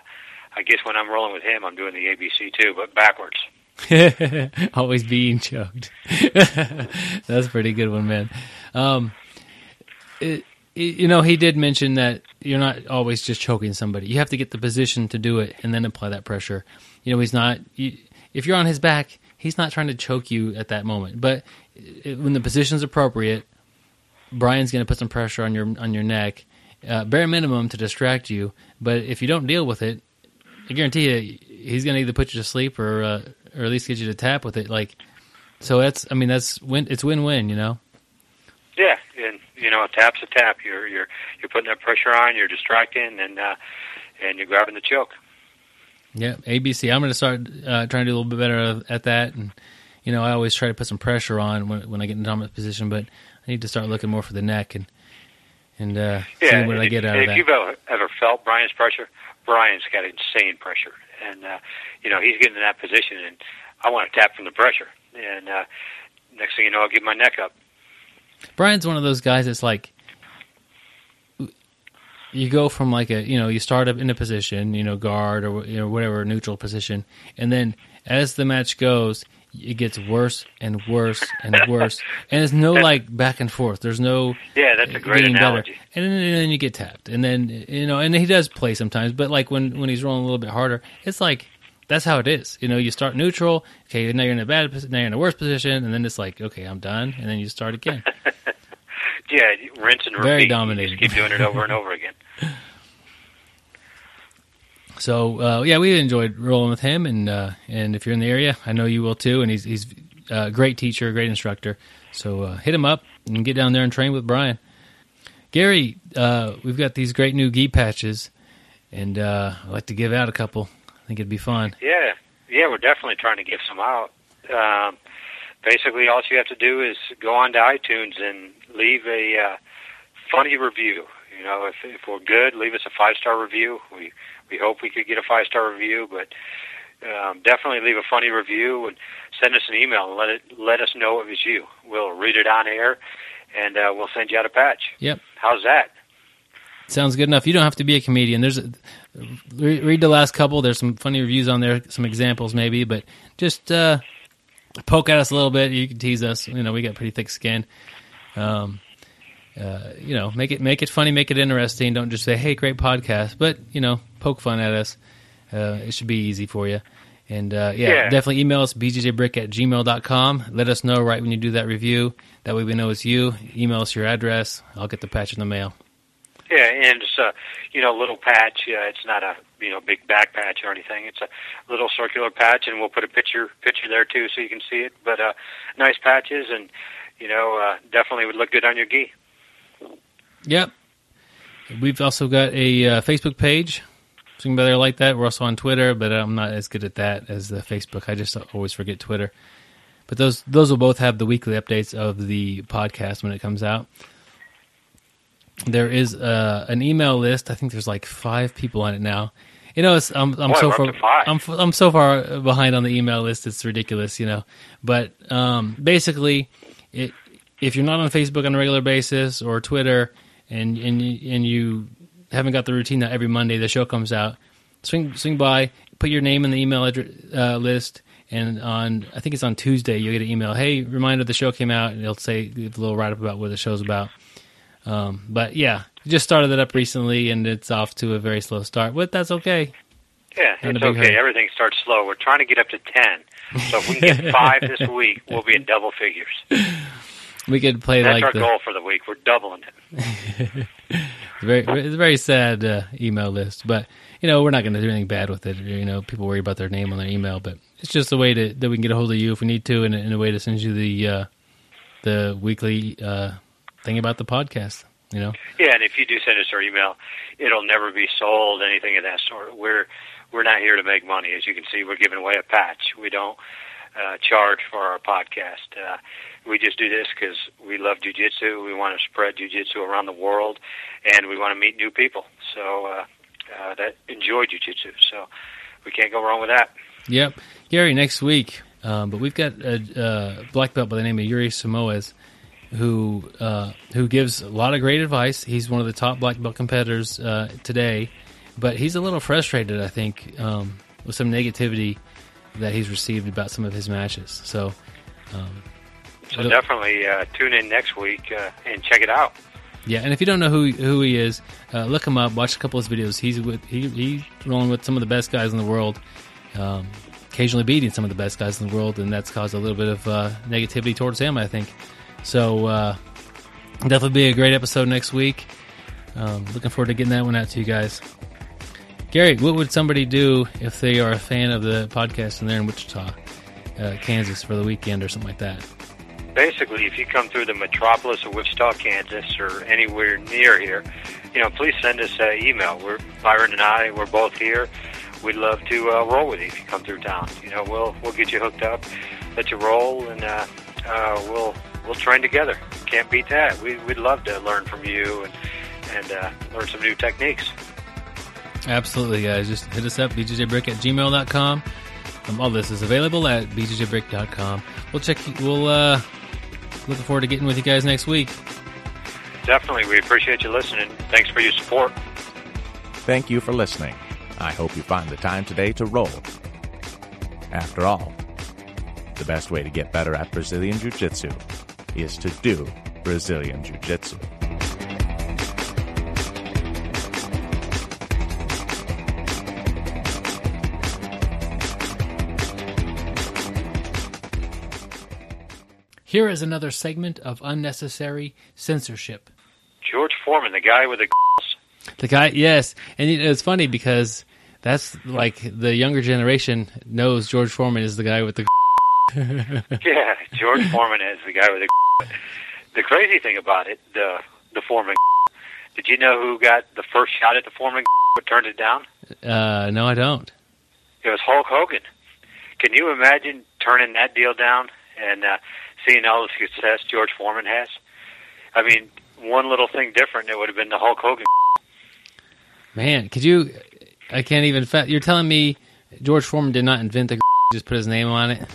I guess when I'm rolling with him, I'm doing the ABC too, but backwards. Always being choked. That's a pretty good one, man. Um, it- you know, he did mention that you're not always just choking somebody. You have to get the position to do it and then apply that pressure. You know, he's not. You, if you're on his back, he's not trying to choke you at that moment. But it, when the position's appropriate, Brian's going to put some pressure on your on your neck, uh, bare minimum to distract you. But if you don't deal with it, I guarantee you, he's going to either put you to sleep or uh, or at least get you to tap with it. Like, so that's I mean that's win. It's win win. You know. Yeah, you know, a tap's a tap. You're you're you're putting that pressure on. You're distracting, and uh, and you're grabbing the choke. Yeah, ABC. I'm going to start uh, trying to do a little bit better at that, and you know, I always try to put some pressure on when when I get in dominant position, but I need to start looking more for the neck and and uh, Yeah, seeing what I get out of if that. you've ever, ever felt Brian's pressure, Brian's got insane pressure, and uh, you know he's getting in that position, and I want to tap from the pressure, and uh, next thing you know, I'll give my neck up. Brian's one of those guys that's like you go from like a you know you start up in a position you know guard or you know whatever neutral position and then as the match goes it gets worse and worse and worse and there's no like back and forth there's no Yeah, that's a great getting better. analogy. and then, and then you get tapped and then you know and he does play sometimes but like when when he's rolling a little bit harder it's like that's how it is you know you start neutral okay now you're in a bad position now you're in a worse position and then it's like okay i'm done and then you start again Yeah, rinse and repeat. Very You dominating. Just keep doing it over and over again. So uh, yeah, we enjoyed rolling with him, and uh, and if you're in the area, I know you will too. And he's he's a great teacher, a great instructor. So uh, hit him up and get down there and train with Brian. Gary, uh, we've got these great new gi patches, and uh, I'd like to give out a couple. I think it'd be fun. Yeah, yeah, we're definitely trying to give some out. Um, basically, all you have to do is go on to iTunes and leave a uh, funny review. You know, if if we're good, leave us a five star review. We we hope we could get a five star review, but um, definitely leave a funny review and send us an email and let it let us know it was you. We'll read it on air, and uh, we'll send you out a patch. Yep. How's that? Sounds good enough. You don't have to be a comedian. There's a, re- read the last couple. There's some funny reviews on there, some examples maybe, but just uh, poke at us a little bit. You can tease us. You know, we got pretty thick skin. Um, uh, you know, make it make it funny, make it interesting. Don't just say, "Hey, great podcast," but you know, poke fun at us. Uh, it should be easy for you. And uh, yeah, Yeah. definitely email us bjjbrick at gmail.com. Let us know right when you do that review. That way we know it's you. Email us your address. I'll get the patch in the mail. Yeah, and it's a you know little patch. Uh, it's not a you know big back patch or anything. It's a little circular patch, and we'll put a picture picture there too, so you can see it. But uh, nice patches, and you know uh, definitely would look good on your gi. Yep. We've also got a uh, Facebook page. So you can better like that. We're also on Twitter, but I'm not as good at that as the Facebook. I just always forget Twitter. But those those will both have the weekly updates of the podcast when it comes out. There is uh, an email list. I think there's like five people on it now, You know, it's, I'm I'm Boy, so far. I'm I'm so far behind on the email list. It's ridiculous, you know. But um, basically, it, if you're not on Facebook on a regular basis or Twitter, and and you, and you haven't got the routine that every Monday the show comes out, swing swing by, put your name in the email address, uh, list, and on I think it's on Tuesday you'll get an email. Hey, reminder the show came out, and it'll say a little write up about what the show's about. Um, but yeah, just started it up recently, and it's off to a very slow start. But that's okay. Yeah, Not it's okay. hurry. Everything starts slow. We're trying to get up to ten. So if we can get five this week, we'll be in double figures. We could play That's like our the goal for the week. We're doubling it. very it's a very sad uh, email list, but you know we're not going to do anything bad with it. You know, people worry about their name on their email, but it's just a way to that we can get a hold of you if we need to, and, and a way to send you the uh, the weekly uh, thing about the podcast. You know, Yeah, and if you do send us our email, it'll never be sold, anything of that sort. We're we're not here to make money. As you can see, we're giving away a patch. We don't uh, charge for our podcast. Uh, we just do this because we love jujitsu. We want to spread jujitsu around the world, and we want to meet new people. So uh, uh, that enjoy jujitsu. So we can't go wrong with that. Yep, Gary. Next week, um, but we've got a, a black belt by the name of Yuri Simões, who uh, who gives a lot of great advice. He's one of the top black belt competitors uh, today, but he's a little frustrated, I think, um, with some negativity that he's received about some of his matches. So, um, So definitely uh, tune in next week uh, and check it out. yeah. And if you don't know who who he is, uh, look him up. Watch a couple of his videos. He's with he he's rolling with some of the best guys in the world. Um, occasionally beating some of the best guys in the world, and that's caused a little bit of uh, negativity towards him, I think. So uh, definitely be a great episode next week. Um, looking forward to getting that one out to you guys. Gary, what would somebody do if they are a fan of the podcast and they're in Wichita, uh, Kansas for the weekend or something like that? basically, if you come through the metropolis of Wichita, Kansas, or anywhere near here, you know, please send us an email. We're Byron and I. We're both here. We'd love to uh, roll with you if you come through town. You know, we'll we'll get you hooked up, let you roll, and uh, uh, we'll we'll train together. Can't beat that. We we'd love to learn from you and and uh, learn some new techniques. Absolutely, guys. Just hit us up, bjjbrick at gmail.com. Um, all this is available at bjjbrick.com. We'll check, we'll, uh, looking forward to getting with you guys next week. Definitely, we appreciate you listening. Thanks for your support. Thank you for listening. I hope you find the time today to roll. After all, the best way to get better at Brazilian Jiu Jitsu is to do Brazilian Jiu Jitsu. Here is another segment of unnecessary censorship. George Foreman, the guy with the The guy, yes, and you it's funny because that's like the younger generation knows George Foreman is the guy with the. Yeah, George Foreman is the guy with the. The crazy thing about it, the the Foreman. Did you know who got the first shot at the Foreman but turned it down? Uh, no, I don't. It was Hulk Hogan. Can you imagine turning that deal down and uh, seeing all the success George Foreman has? I mean, one little thing different, it would have been the Hulk Hogan. Man, could you? I can't even. Fa- you're telling me George Foreman did not invent the. Just put his name on it.